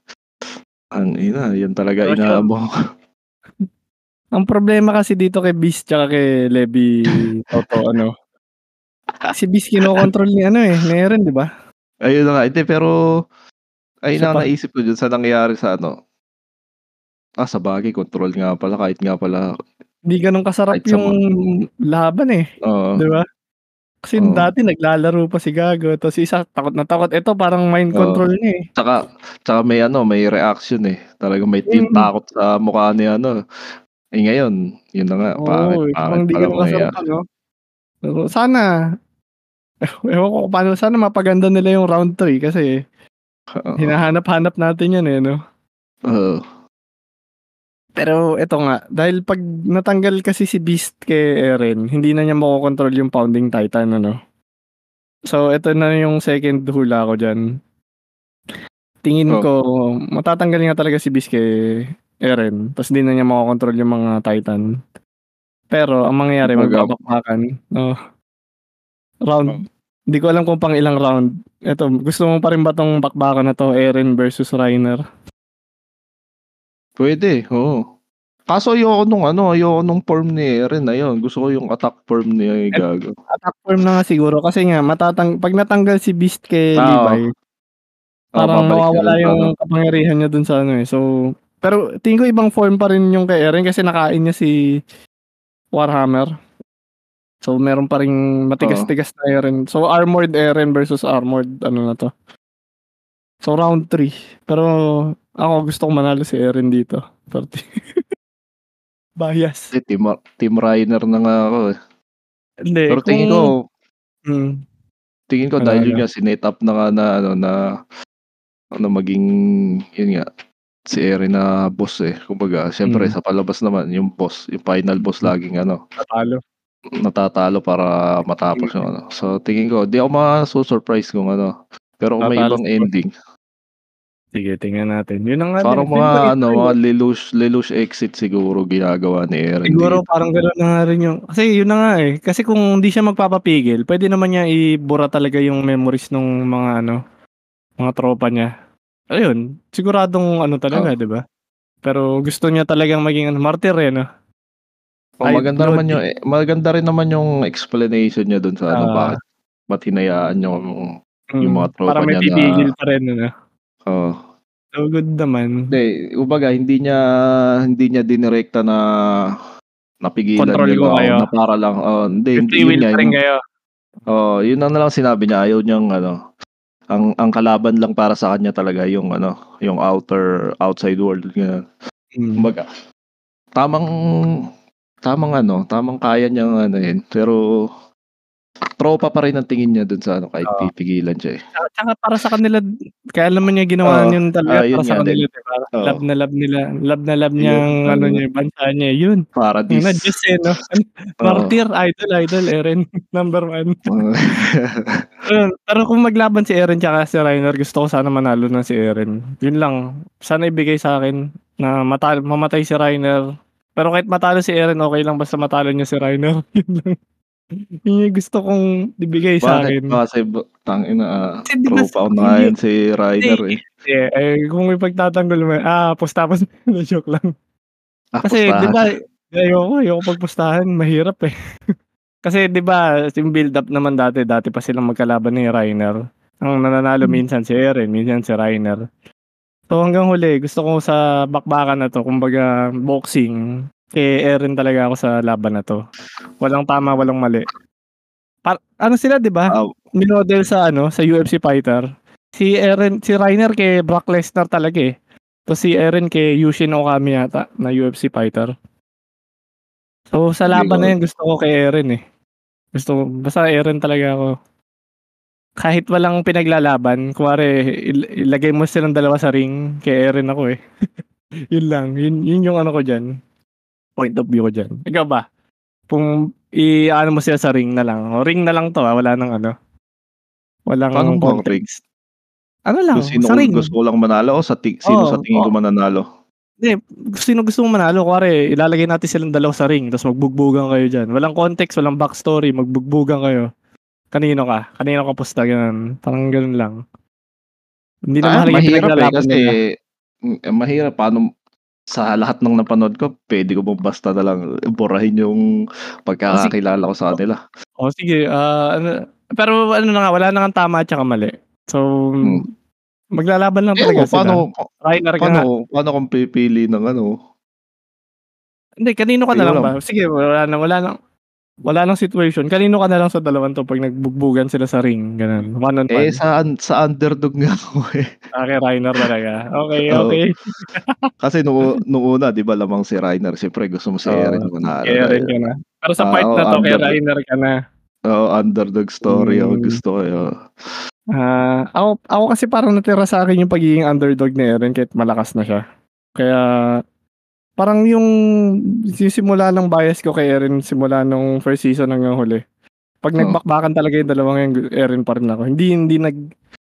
Tangina, yan talaga inaabang ko. Ang problema kasi dito kay Beast tsaka kay Levi Toto ano, si Beast kinokontrol ni ano, eh, ni Eren, 'di ba? Ayun na nga, hindi pero ayun Isa pa. naisip ko dun sa nangyari sa ano ah, sabagay control nga pala kahit nga pala Hindi gano'n kasarap kahit sa yung laban, eh, Oo. 'di ba? Kasi Oo. dati naglalaro pa si Gago tapos isa takot na takot, ito parang mind Oo. control niya, eh. Tsaka tsaka may ano, may reaction, eh. Talagang may yung Mm. takot sa mukha ni ano. Eh, ngayon, yun na nga, pangit Oo, eh, pangit parang hindi pala kasarap mangyayari. ano. Pero sana ewan ko kung paano sana mapaganda nila yung round 3 kasi Oo. hinahanap-hanap natin yan, eh, 'no? Oo. Pero eto nga, dahil 'pag natanggal kasi si Beast kay Eren, hindi na niya makokontrol yung Founding Titan ano. So eto na yung second hula ko diyan. Tingin Oh. ko matatanggal nga talaga si Beast kay Eren, ta's di na niya makokontrol yung mga Titan. Pero ang mangyayari magbabakbakan, oo. Round Oh. Di ko alam kung pang ilang round. Eto, gusto mo pa rin ba 'tong bakbakan na 'to, Eren versus Reiner? Puwede, oo. Kaso ayoko nung ano, ayoko nung form ni Eren, ayun. Gusto ko yung attack form ni Gago. Attack form na nga siguro kasi nga matatang 'pag natanggal si Beast kay Ah, oo. Levi, Oo, parang na mawawala sa yung kapangyarihan niya dun sa ano, eh. So, pero tingin ko ibang form pa rin yung kay Eren kasi nakain niya si Warhammer. So, meron pa ring matigas-tigas na Eren. So, armored Eren versus armored ano na 'to. So, round 3. Pero ako gusto ko manalo si Eren dito. Parte Bias. Eh, team team Reiner na nga ako, eh. Hindi, Pero tingin kung ko hmm. tingin ko Ano, dahil yun nga sinet up na nga na ano na ano maging yun nga si Eren na boss, eh. Kumbaga siyempre Hmm. sa palabas naman yung boss, yung final boss laging ano Natalo. Natatalo para matapos yung ano. So tingin ko di ako masu-surprise kung ano, pero kung may ibang ending. Sige, tingnan natin. Yun din, Parang mga ano, mga lelouch lelouch exit siguro ginagawa ni Eren Siguro dito. parang gano'n na nga rin yung kasi yun na nga, eh. Kasi kung hindi siya magpapapigil, puwede naman niya ibura talaga yung memories nung mga ano, mga tropa niya. Ayun, siguradong ano talaga, Oo. 'di ba? Pero gusto niya talagang maging ano, martir, eh, 'no? Oh, maganda naman yung eh, maganda rin naman yung explanation niya dun sa ano, Ah. bakit ba't hinayaan yung yung mga tropa para may niya na pa rin, ano? oo. So, good naman. Hindi, kumbaga hindi niya hindi niya dinirekta na napigilan Control niya ko lang kayo. na para lang oo, hindi, May hindi rin yung kayo. oo, yun ang nalang sinabi niya ayaw niyang ano, ang ang kalaban lang para sa kanya talaga yung ano, yung outer outside world gano'n. Hmm. Kumbaga, tamang tamang ano, tamang kaya niyang ano yun, pero tropa pa rin ang tingin niya dun sa ano, kahit Oo. pipigilan siya, eh. Tsaka tsaka para sa kanila kaya naman niya ginawa Oo, yun talaga ah, yun para sa din. kanila, 'di ba? Oo. Love na love nila love na love Yun, niyang ano ano niya, bansa niya, yun. Yun na. Diyos, eh, 'no? Oo. Martir, idol, idol, Eren, number 1. Oo. Ayun, pero kung maglaban si Eren tsaka si Reiner, gusto ko sana manalo na si Eren. Yun lang, sana ibigay sa'kin na mata mamatay si Reiner. Pero kahit matalo si Eren, okey lang basta matalo niya si Reiner, yun lang. Yun yung gusto kong ibigay Bakit? sa'kin. Kasi ba tangina, ah, Kasi 'di ba tropa ko na yan si hindi, eh. hindi, eh, kung ipagtatanggol mo ah, pusta-pusta joke lang. Ah, Kasi 'di ba, ayoko, ayoko pagpustahan, mahirap, eh. Kasi 'di ba, yung build up naman dati, dati pa silang magkalaban ni Reiner. Ang nananalo Hmm. minsan si Eren, minsan si Reiner. So hanggang huli, gusto ko sa bakbakan na 'to, kumbaga boxing, kay Eren talaga ako sa laban na 'to. Walang tama, walang mali. Pa ano sila 'di ba, Ah. minodel sa ano, sa UFC fighter. Si Eren si Reiner kay Brock Lesnar talaga, eh. Tapos si Eren kay Yushin Okami yata na UFC fighter. So, sa laban na yun gusto ko kay Eren, eh. Gusto ko basta Eren talaga ako. Kahit walang pinaglalaban, kunwari il ilagay mo silang dalawa sa ring, kay Eren ako, eh. Yun lang, yun yun yung ano ko diyan, point of view ko diyan. Ikaw ba? Kung i-aano mo sila sa ring na lang, o ring na lang 'to, ah, wala ng ano, walang Paano bang ring? context. Ano lang, Kung sino sa ring. gusto ko lang manalo o sa ti sino sa Oo, tingin ko oo. mananalo? Hindi, sino gusto mong manalo, kunwari ilalagay natin silang dalawa sa ring tapos magbugbugan kayo diyan. Walang context, walang backstory, magbugbugan kayo. Kanino ka? Kanino ka pusta, gano'n. Parang gano'n lang. Hindi na Ah, mahalaga mahirap, eh, kasi nila. hmm, mahirap paano sa lahat ng napanood ko, puwede ko bang basta na lang burahin yung pagkakakilala ko sa kanila. o sige, ah, ano pero ano na nga, wala na ngang tama at saka mali. So, Hmm. maglalaban lang Ewan talaga ko paano sila. paano nga. paano kung pipili ng ano? Hindi, kanino ka na lang ba? Sige, wala na wala ng wala ng situation. Kanino ka na lang sa dalawang 'to 'pag nagbugbugan sila sa ring, gano'n, one on Eh, one? sa un sa underdog nga ako, eh. Ah, kay Reiner talaga. Okey, Oo. okey. Kasi nung nung una 'di ba lamang si Reiner, siyempre gusto mo si Eren Oo, manalo kay dahil ka na. Pero sa ah, fight ako na 'to, kay underdog. Reiner ka na. Oo, underdog story ako Hmm. gusto ko, eh, oo. Ah, ako ako kasi parang natira sa'kin yung pagiging underdog ni Eren kahit malakas na siya. Kaya parang yung yung simula ng bias ko kay Eren simula nung first season hanggang huli. Pag Oo. nagbakbakan talaga yung dalawang yun, Eren pa rin ako. Hindi hindi nag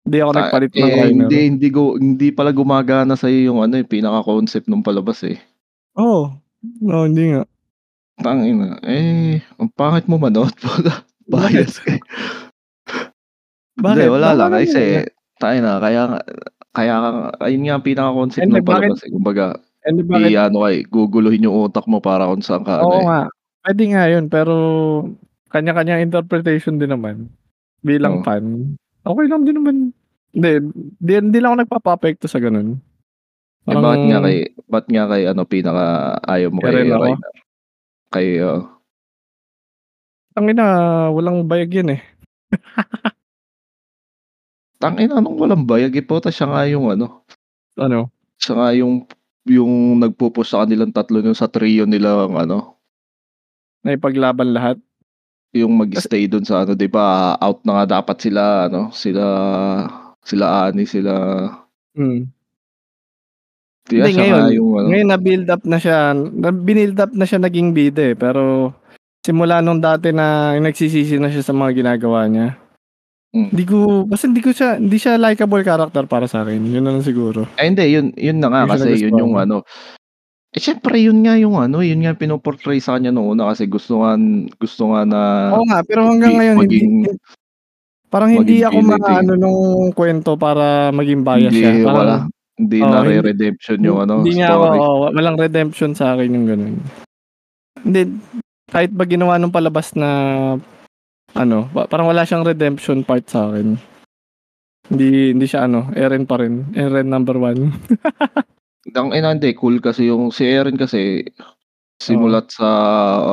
hindi ako Ah, nagpalit ng eh, Reiner. hindi hindi go hindi pala gumagana sa yung ano, yung pinaka-concept nung palabas eh. Oo. No, hindi nga. Tangina. Eh, ang pangit mo manood. Bias ka. eh. Hindi, Bakit? wala lang kasi tayo na kaya kaya ayun nga ang pinaka-concept ng palabas eh. Kumbaga, And bakit? i ano kay guguluhin yung utak mo para kung saan ka ano Oo eh. nga. Pwede nga yun, pero kanya-kanyang interpretation din naman. Bilang Oo. fan. Okay lang din naman. Hindi, di, di lang ako nagpapapekto sa ganun. Eh, bakit nga kay bakit nga kay ano pinaka ayaw mo kay ako? Reiner? Kay uh, Ang ina, walang bayag yun eh. tangina anong walang bayag puta siya nga yung ano, Ano? siya nga yung yung nagpo-push sa kanilang tatlo yung sa trio nila ang ano, Naipaglaban lahat. yung mag-stay doon sa ano, 'di ba? Out na nga dapat sila ano, sila sila Ani, sila Hmm. Kaya Hindi, ngayon, nga yung ano, ngayon na-build up na siya. Na, binild up na siya naging bida eh. Pero simula nung dati na nagsisisi na siya sa mga ginagawa niya. Mm. Hindi ko, basta hindi ko siya, hindi siya likable character para sa akin. Yun na lang siguro. eh, hindi, yun, yun na nga Hindi kasi yun yung ano, eh syempre yun nga yung ano, yun nga pinoportray sa kanya noong una kasi gusto nga, gusto nga na Oo nga, pero hanggang ngayon, maging- hindi, parang hindi maging ako maano nung kwento para maging bias hindi siya. Parang, wala, hindi Oo, na hindi- redemption yung ano, hindi story. oo, walang redemption sa akin yung ganun. Hindi, kahit ba ginawa nung palabas na, ano, pa- parang wala siyang redemption part sa akin. Hindi, hindi siya ano, Eren pa rin. Eren number one. Ang ina hindi, cool kasi yung si Eren kasi simulat sa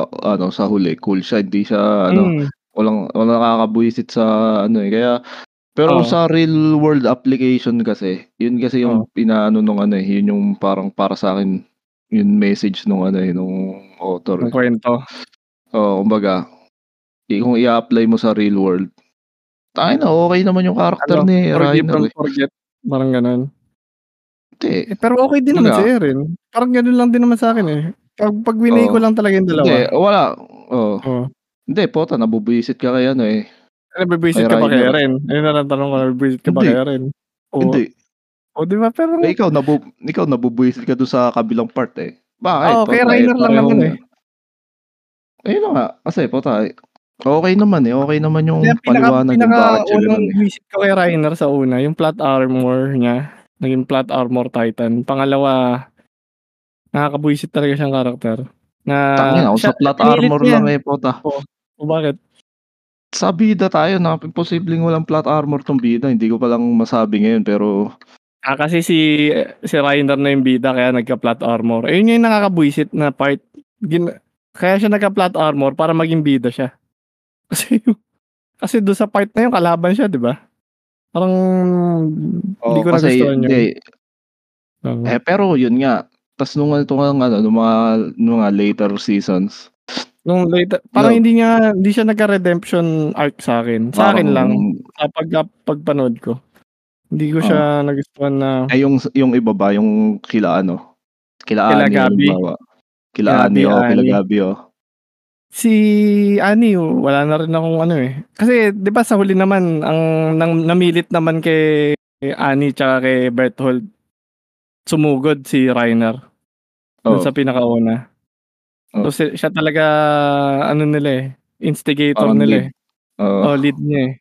ano sa huli, cool siya, hindi siya ano, Mm, walang walang nakakabuisit sa ano eh. Kaya pero Oo. sa real world application kasi, yun kasi yung pinaano nung ano eh, yun yung parang para sa akin yung message nung ano eh, nung author. ang kwento. Oo, kumbaga, i- kung i-apply mo sa real world, tayo na, okay naman yung character Ano, ni forgive Reiner. and Eh. forget. Parang ganun. Hindi, Eh, pero okay din naman si Eren. Parang ganun lang din naman sa akin eh. Pag, pag winay ko Oo. lang talaga yung dalawa. hindi, wala. Oh. Oo. Hindi, pota, nabubuisit ka kay ano eh. Nabibisit Kay ka ba kay. Eren? Ayun na lang tanong ko, nabibisit ka Hindi. kay Eren? Oo. Hindi. O, di ba? Pero, Eh, ikaw, nabu ikaw nabubuisit ka doon sa kabilang part eh. Bakit? Oo, kay Pota, Reiner lang naman eh. Ayun na nga. Kasi, pota, eh, okay naman eh. Okay naman yung pinaka, paliwanag pinaka bakit siya unang ganun visit ko kay Reiner sa una, yung plot armor niya. Naging plot armor titan. Pangalawa, nakakabuisit talaga siyang karakter. Na, Tangin ako sa pinilit armor lang eh, pota. O bakit? Sa bida tayo, na posibleng walang plot armor tong bida. Hindi ko palang masabi ngayon, pero Ah, kasi si si Reiner na yung bida kaya nagka-plot armor. Ayun yung nakakabuisit na part. Gin, kaya siya nagka-plot armor para maging bida siya. Kasi kasi do sa part na yun kalaban siya, 'di ba? Parang hindi oh, ko kasi nagustuhan yun. hindi. Oo. Eh, pero yun nga. Tapos nung ito nga, ano, nung mga, nung mga later seasons, Nung later, parang Yun. hindi nga hindi siya nagka-redemption arc sa akin. Sa akin lang sa pag pagpanood ko. Hindi ko siya nagustuhan na Eh, yung, yung iba ba, yung kila ano? Kila, Kila Ani, Gabi. Kila Gabi, Ani, o kila. Gabi, oh. Si Ani, oh, wala na rin akong ano eh. Kasi 'di ba sa huli naman ang nang, namilit naman kay Ani tsaka kay Berthold sumugod si Reiner dun Oh. sa pinakauna. Oh. So si- siya talaga ano nila eh, instigator Parang nila eh. Oh. Oh, lead niya eh.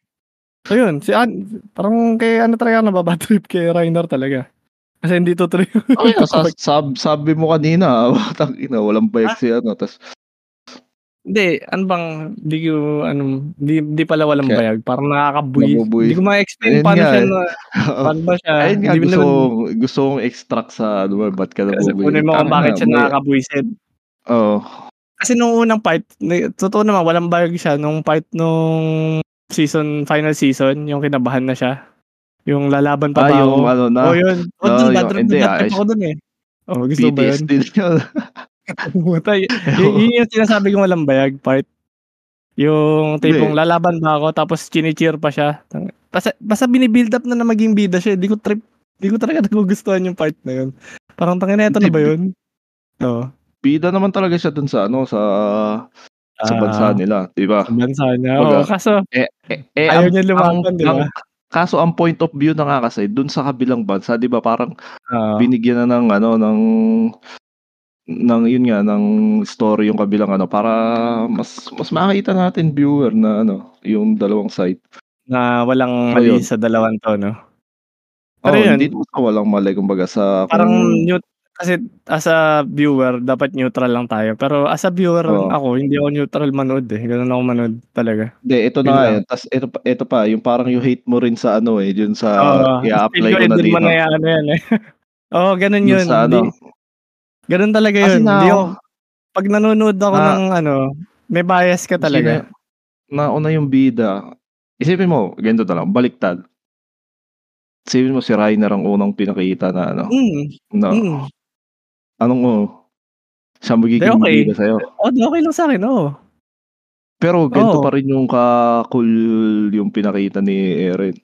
So yun, si An parang kay ano talaga nababatrip kay Reiner talaga. Kasi hindi tutuloy. Okay, sa, sab, sabi mo kanina, tangina, walang bayag si ano. Tas, Hindi, ano bang, di ko, ano, di, di pala walang Kaya- bayag. Parang nakakabuy. Nabubuy. Hindi ko ma-explain Ayun paano nga siya, eh. na, paano ba siya. ayun nga, mo gusto, naman- kong- gusto kong extract sa, ano ba, ba't ka Kasi nabubuhay? kunin mo kung Tangina, bakit siya may- nakakabuisit. Oo. Kasi nung unang part, totoo naman, walang bayag siya. Nung part nung season, final season, yung kinabahan na siya. Yung lalaban pa Ah, ba yung ako? ano na, Oh, yun. Oh, Ah, dun, yung- bad trip hindi, na bad ah, trip ako dun eh. Oh, gusto mo ba yun? PTSD yun. Puta, y- y- yun yung sinasabi kong walang bayag part. Yung tipong Hindi. lalaban ba ako tapos chini-cheer pa siya. Basta, basta binibuild up na na maging bida siya. Di ko trip, di ko talaga nagugustuhan yung part na yun. Parang tangina eto na Hindi, ba yun? Oo. Bida naman talaga siya dun sa ano, sa sa Ah, bansa nila, 'di ba? sa bansa niya, oo. Kaso eh eh eh, ayaw ang ang lumaban, 'di ba? kaso ang point of view na nga kasi dun sa kabilang bansa, 'di ba, parang Oo. binigyan na ng ano, ng ng yun nga, ng story yung kabilang ano, para mas mas makita natin viewer na ano, yung dalawang side. Na walang mali sa dalawang 'to, 'no? Pero Oo, yun hindi naman sa walang mali kumbaga sa Parang kung neut kasi as a viewer dapat neutral lang tayo. Pero as a viewer Oo. ako, hindi ako neutral manood, eh. Gano'n ako manood talaga. Hindi, ito na Yun yun. Tas eto pa eto pa, yung parang yung hate mo rin sa ano, eh, dun sa Oo, feel i-a-apply ko na mo dito. na i-aano yan, eh. Oo, gano'n Dun yun. sa ano gano'n talaga yun. na Hindi ako 'pag nanonood ako na ng ano, may bias ka talaga. na nauna yung bida. Isipin mo, ganito na lang, baliktad. Isipin mo si Reiner ang unang pinakita na ano, Mm, na mm. anong oo, siya magiging okey. bida sa'yo. Oo, di okey lang sa'kin, oo. Pero ganito Oo. pa rin yung ka-cool yung pinakita ni Eren.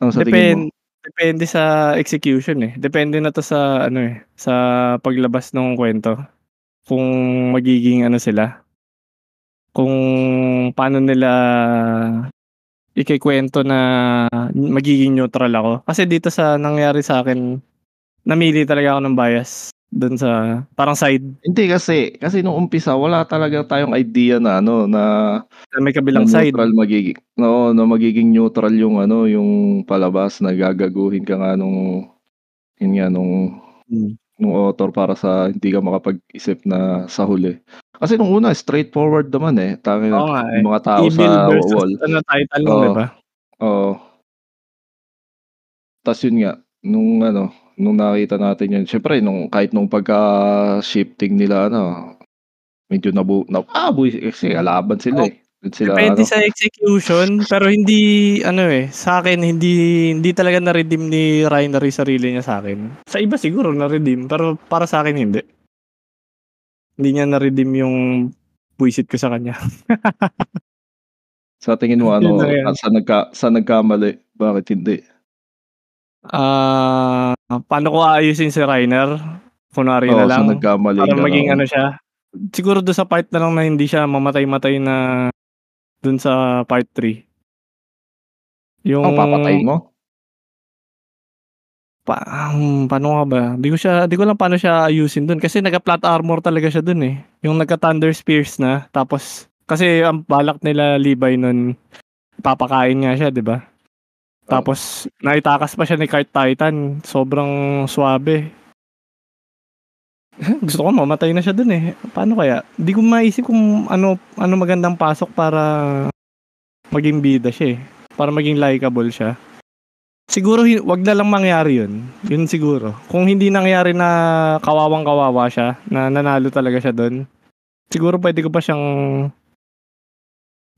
Ano sa Depen tingin mo? Depende sa execution, eh. Depende na 'to sa ano, eh, sa paglabas nung kuwento. Kung magiging ano sila, kung paano nila ikukuwento na magiging neutral ako. Kasi dito sa nangyari sa'kin, namili talaga ako ng bias dun sa parang side. Hindi kasi kasi nung umpisa wala talaga tayong idea na ano, na Na may na kabilang side. neutral magiging oo, na magiging neutral yung ano, yung palabas na gagaguhin ka nga nung yun nga, nung Hmm. nung author para sa hindi ka makapag-isip na sa huli. Kasi nung una straightforward naman, eh, tangina Oo nga, eh. yung mga tao Evil sa versus wall. ano title nun, Oo, 'di ba? oo. Tas yun nga, nung ano, nung nakita natin yun, siyempre nung kahit nung pagka-shifting nila ano, medyo nabu na ah, buwisit kasi kalaban sila, Oo. eh. Sila Depende ano sa execution, pero hindi ano, eh, sa'kin hindi hindi talaga na-redeem ni Reiner yung sarili niya sa'kin. Sa iba siguro na-redeem, pero para sa'kin hindi. Hindi niya na-redeem yung buwisit ko sa kanya. Sa tingin mo ano, saan nagka saan nagkamali, bakit hindi? Ah, paano ko aayusin si Reiner? Kunwari Oo, na saan lang, nagkamali para ka, maging oo. ano siya, siguro dun sa part na lang na hindi siya mamatay-matay na dun sa part 3. Yung Oh, papatayin mo? Pa um, paano nga ba? Di ko siya di ko alam paano siya ayusin dun kasi naka-plot armor talaga siya dun, eh. Yung nagka-thunder spears na tapos kasi ang balak nila Levi nun papakain nga siya, 'di ba? Oo. Tapos naitakas pa siya ni Kite Titan, sobrang swabe. Gusto ko mamatay na siya dun, eh. Paano kaya? Di ko maisip kung ano ano magandang pasok para maging bida siya, eh, para maging likable siya. Siguro wag na lang mangyari yun, yun siguro. Kung hindi nangyari na kawawang-kawawa siya, na nanalo talaga siya dun, siguro puwede ko pa siyang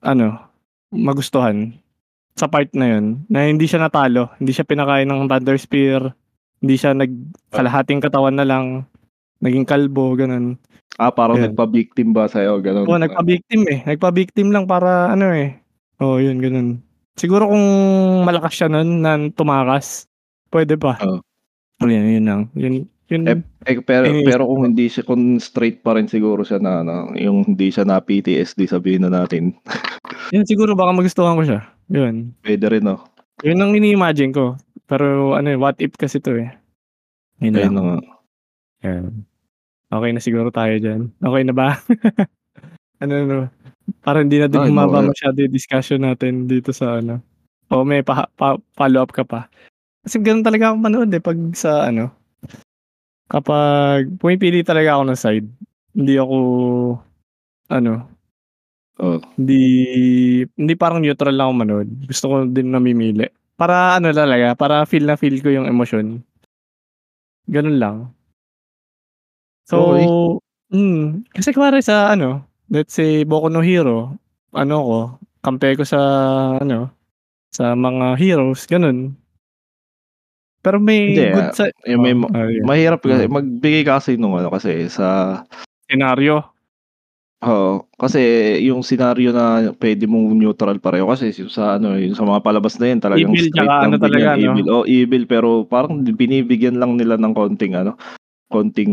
ano, magustuhan sa part na yun, na hindi siya natalo, hindi siya pinakain ng Thunder Spear, hindi siya nag kalahating katawan na lang, naging kalbo, gano'n. Ah, parang Ayun. nagpa-victim ba sa'yo, gano'n? Oo, nagpa-victim, eh, nagpa-victim lang para ano, eh oo, yun gano'n. Siguro kung malakas siya nun na tumakas, puwede pa. Oo. Pero yun, yun lang, yun yun Eh eh, pero iniisip pero kung hindi siya kung straight pa rin siguro siya na ano, yung hindi siya na-PTSD sabihin na natin. Yun siguro baka magustuhan ko siya, yun. Puwede rin 'no? Yun ang ini-imagine ko, pero ano, eh, what if kasi 'to, eh. Yun Ayun lang. na nga. Yan. Okey na siguro tayo diyan. Okey na ba? Ano 'no, para hindi na din Ay, humaba okey. masyado yung discussion natin dito sa ano o may paha pa follow-up ka pa? Kasi gano'n talaga ako manood, eh, 'pag sa ano kapag pumipili talaga ako ng side. Hindi ako ano Oo. hindi hindi parang neutral lang ako manood. Gusto ko din namimili. Para ano talaga, para feel na feel ko yung emosyon. Gano'n lang. So Okey. hmm, kasi kunwari sa ano, let's say Boku no Hero, ano ko, kampe ko sa ano, sa mga heroes, gano'n. Pero may Hindi, good sa eh, may oh, ma ayun. mahirap kasi Hmm. magbigay ka kasi nung ano kasi sa Senaryo. Oo, kasi yung senaryo na puwede mong neutral pareho kasi yung sa ano, yung sa mga palabas na yun talagang Evil straight tsaka lang ano din talaga yan, 'no? evil. Oo, evil pero parang binibigyan lang nila ng konting ano, konting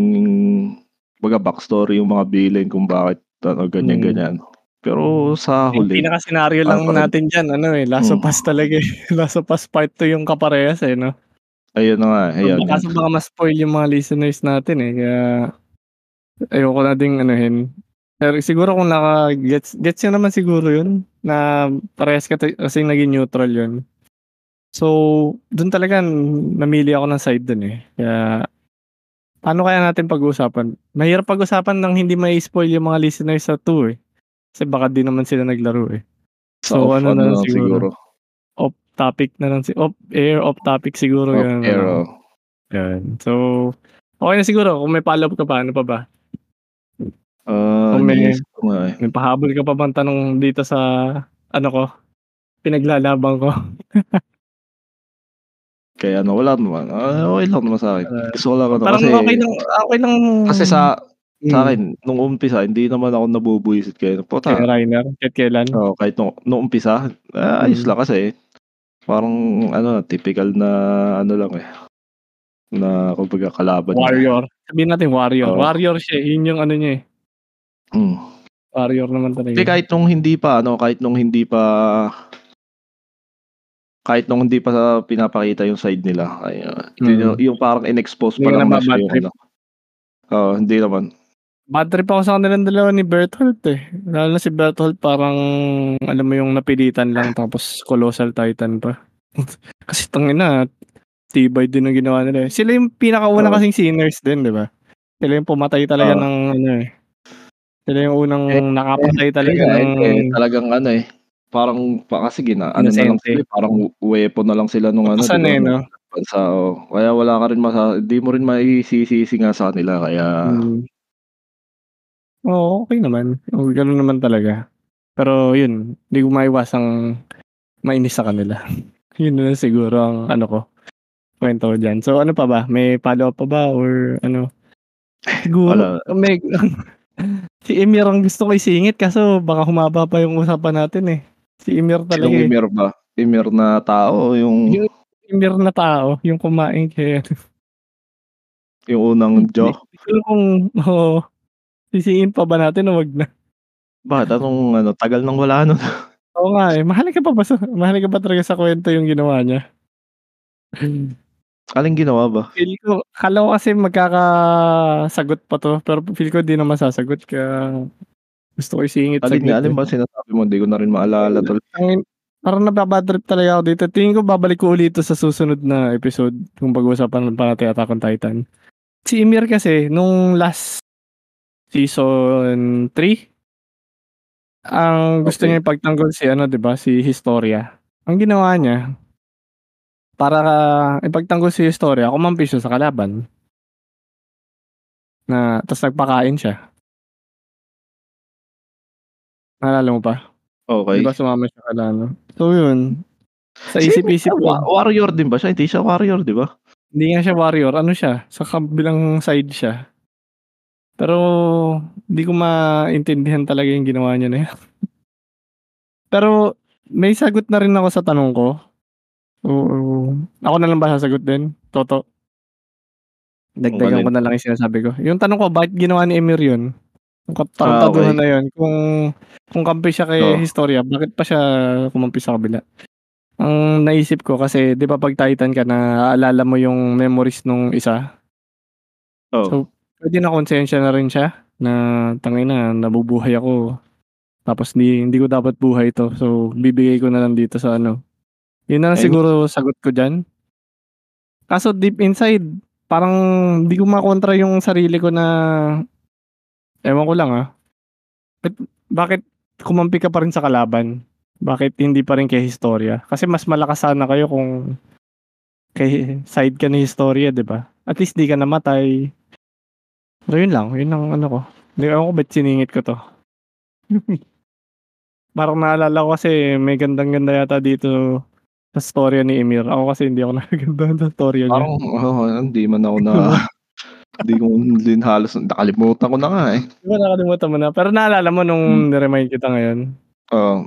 kumbaga backstory yung mga villain kung bakit ano, Hmm. ganyan-ganyan. Pero sa Yung huli pinaka-senaryo ano lang pa rin natin diyan ano, eh, Last of Hmm. Us talaga, eh. Last of Us Part 2 yung kaparehas, eh, 'no? Ayun na nga, So, ayan, baka baka ma-spoil yung mga listeners natin, eh, kaya ayoko na ding anuhin. Pero siguro kung naka-gets gets niyo naman siguro yun na parehas kati kasing naging neutral yun. So, dun talaga namili ako ng side dun, eh. Kaya paano kaya natin pag-uusapan? Mahirap pag-usapan ng hindi mai-spoil yung mga listeners sa 2, eh. Kasi baka di naman sila naglaro, eh. So, off ano na lang siguro. siguro, off topic na lang si off air, off topic siguro Off yun na air, oo. Yan. So, okey na siguro kung may follow-up ka pa, ano pa ba? Ah, Kung may iniisip ko nga, eh. may pahabol ka pa bang tanong dito sa ano ko, pinaglalaban ko? Kaya ano, wala naman. Ah, okey lang naman sa'kin. Ah, Gusto ko lang ano parang kasi okey lang okey lang kasi sa hmm. sa'kin nung umpisa hindi naman ako nabubwisit kaya Kay puta Reiner, kahit kailan? Oo, kahit nung nung umpisa, ah, ayos Hmm. lang kasi parang ano, tipikal na ano lang, eh, na kumbaga kalaban. Warrior. Sabihin natin warrior. Oo. Warrior siya, eh, yun yung ano niya, eh. Hmm. Warrior naman talaga. Hindi, kahit nung hindi pa ano, kahit nung hindi pa kahit nung hindi pa pinapakita yung side nila, ay, ah, yun yung Mm. yung parang in-expose pa lang na yung ano. Oo, hindi naman. Bad trip ako sa kanilang dalawa ni Bertholdt, eh. Lalo na si Bertholdt parang alam mo yung napilitan lang tapos colossal titan pa. Kasi tangina, tibay din ang ginawa nila, eh. Sila yung pinakauna Oo. kasing sinners din, 'di ba? Sila yung pumatay talaga Oo. ng ano, eh. Sila yung unang Eh, nakapatay eh, talaga nga, ng eh, talagang ano, eh, parang pa kasi gina ano na lang sila, eh, parang weapon na lang sila nung ano, 'di Utusan, ba, eh, nung 'no? bansa, oo. Kaya wala ka rin masa hindi mo rin maisisisi nga sa kanila kaya Hmm. Oo, okey naman. Oo, gano'n naman talaga. Pero yun, di ko maiwasang mainis sa kanila. Yun na siguro ang ano ko, kuwento ko diyan. So, ano pa ba, may follow-up pa ba or ano? Siguro Wala. may si Emir ang gusto ko isingit kaso baka humaba pa yung usapan natin, eh. Si Emir talaga, Sinong eh. Emir ba? Emir na tao yung Yung Emir na tao, yung kumain kay yung unang alam kung oo, sisihin pa ba natin o wag na? Bakit anong ano, tagal nang wala nun. Oo nga, eh. Mahalaga pa ba sa mahalaga ba talaga sa kuwento yung ginawa niya? Aling ginawa ba? Feel ko akala ko kasi magkakasagot pa 'to, pero feel ko di na masasagot kaya gusto ko isingit Alin nga, alin eh. ba sinasabi mo? Di ko na rin maalala tuloy. Ang parang naba-badtrip talaga ako dito. Tingin ko babalik ko ulit sa susunod na episode kung pag-uusapan pa natin Attack on Titan. Si Ymir kasi nung last season 3 ang gusto Okey. niya ipagtanggol si ano, 'di ba, si Historia. Ang ginawa niya para ipagtanggol si Historia, kumampi siya sa kalaban. Na ta's nagpakain siya. Naalala mo pa? Okey. 'Di ba sumama siya kila ano. So yun, sa Si isip-isip wa ko warrior din ba siya? Hindi siya warrior, 'di ba? Hindi nga siya warrior, ano siya, sa kabilang side siya. Pero di ko maintindihan talaga yung ginawa niya na yun. Pero may sagot na rin ako sa tanong ko. Oo, ako na lang ba sasagot din, Toto? Dagdagan ko na lang yung sinasabi ko. Yung tanong ko bakit ginawa ni Emir yun? Yung Ah, taruntaduhan okey. na yun kung kung kampi siya kay Oo. Historia, bakit pa siya kumampi sa kabila? Ang naisip ko kasi 'di ba 'pag Titan ka naaalala mo yung memories nung isa? Oo. So, puwede na konsensya na rin siya na tangina nabubuhay ako. Tapos hindi hindi ko dapat buhay 'to. So, bibigay ko na lang dito sa ano. Yun na lang siguro sagot ko diyan. Kaso deep inside, parang di ko makontra yung sarili ko na ewan ko lang, ah. Ba't bakit kumampi ka pa rin sa kalaban? Bakit hindi pa rin kay Historia? Kasi mas malakas sana kayo kung kay side ka ni Historia, 'di ba? At least di ka namatay. Pero yun lang, yun ang ano ko. Hindi ewan ko ba't siningit ko 'to. Parang naalala ko kasi may gandang-ganda yata dito sa storya ni Emir. Ako kasi hindi ako nagugustuhan sa storya niya. Parang oo, hindi man ako na Hindi ko din halos nakalimutan ko na nga, eh. 'Di ba nakalimutan mo na? Pero naalala mo nung Hmm. ni-remind kita ngayon? Oo.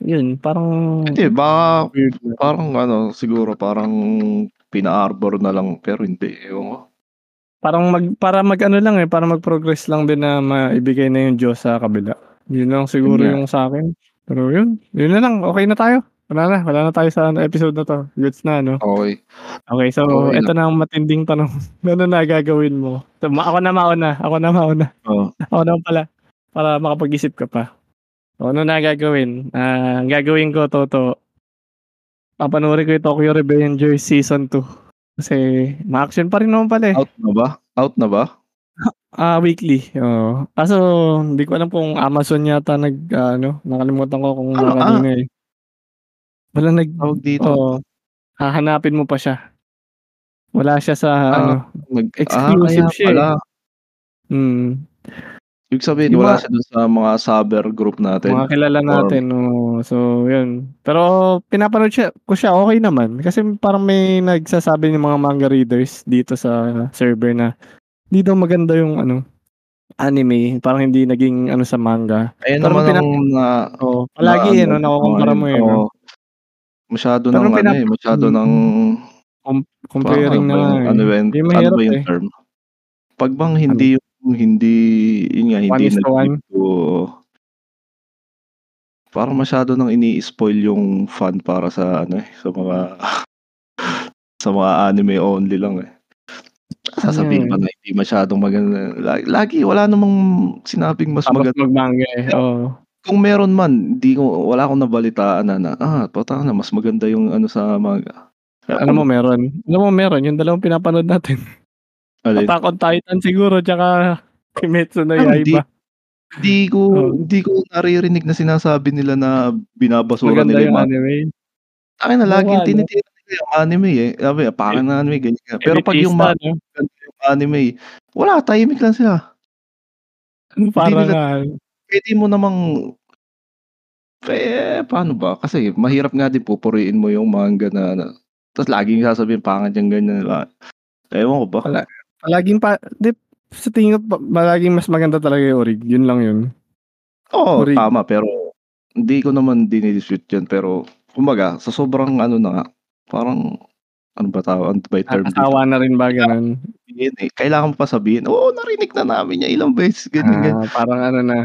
Yun, parang Hindi, baka weird parang ano, siguro parang pina-arbor na lang pero hindi, ewan ko. Parang mag para mag-ano lang, eh, para mag-progress lang din na maibigay na yung Diyos sa kabila. Yun lang siguro nga. yung sa'kin. Pero yun, yun na lang, okey na tayo. Wala na, wala na tayo sa ano, episode na 'to. Goods na 'no? Okey. Okey, so Okey eto lang. na ang matinding tanong. Ano na gagawin mo? So, ma ako na mauna, ako na mauna. Oo. Ako naman pala, para makapag-isip ka pa. So, ano na gagawin? Ah, ang gagawin ko, Toto papanoorin ko yung Tokyo Revengers Season 2. Kasi ma-action pa rin naman pala, eh. Out na ba? Out na ba? Ah, weekly, oo. Kaso hindi ko alam kung Amazon yata nag-aano, nakalimutan ko kung Ano, ah kanino, eh. Walang nag Tawag dito? oo. Hahanapin mo pa siya. Wala siya sa Ah, ano, nag ah, exclusive kaya siya, eh. pala. Mm. Ibig sabihin Yung wala siya dun sa mga subber group natin mga kilala or natin, oo. So, yun. Pero pinapanood siya ko siya, okey naman. Kasi parang may nagsasabi ng mga manga readers dito sa server na hindi daw maganda yung ano, anime, parang hindi naging ano sa manga. Ayun Pero naman pina ang na oo, na palagi, eh, ano, 'no, nakukumpara mo, eh, oo. Masyado Pero ng ano, pinap eh, masyado mm. ng Com ano comparing na yung ano eh. ba yun Hindi ano ba yung eh. term? 'Pag bang Ano? hindi yung hindi yun nga, hindi 1:1? nag-give to parang masyado ng ini-spoil yung fan para sa ano, eh, sa mga sa mga anime only lang, eh. Sasabihin pa eh. na hindi masyadong maganda la lagi wala namang sinabing mas Tapos maganda mag-manga, eh, oo. Kung meron man, hindi ko wala akong nabalitaan na na, ah, putang ina mas maganda yung ano sa. Kaya Alam mo meron, alam mo meron yung dalawang pinapanood natin. Alin? Attack on Titan siguro tsaka Kimetsu no hindi Yaiba. hindi ko hindi ko naririnig na sinasabi nila na binabasura Maganda nila yung anime. Tangina Oo laging tinitira nila yung anime, eh. Sabi, "Ang pangit ng anime," ganyan, ganyan. Pero 'pag yung maganda yung anime, wala tahimik lang sila. Hindi Para nila. Puwede mo namang eh, paano ba? Kasi mahirap nga din pupuriin mo yung manga na na tas laging sasabihin pangit yang ganyan la ewan ko ba. Pala palaging pa di sa tingin ko pa palaging mas maganda talaga yung orig, yun lang yun. Oo, Orig. tama pero hindi ko naman dini-dispute yun pero kumbaga sa sobrang ano na nga, parang ano ba tawag ano ba yung term dito? Nakakasawa na rin ba ganon? Sabihin, eh, kailangan mo pa sabihin, "Oo, narinig na namin yan ilang beses," ganyan, ganyan. Ah, parang ano na,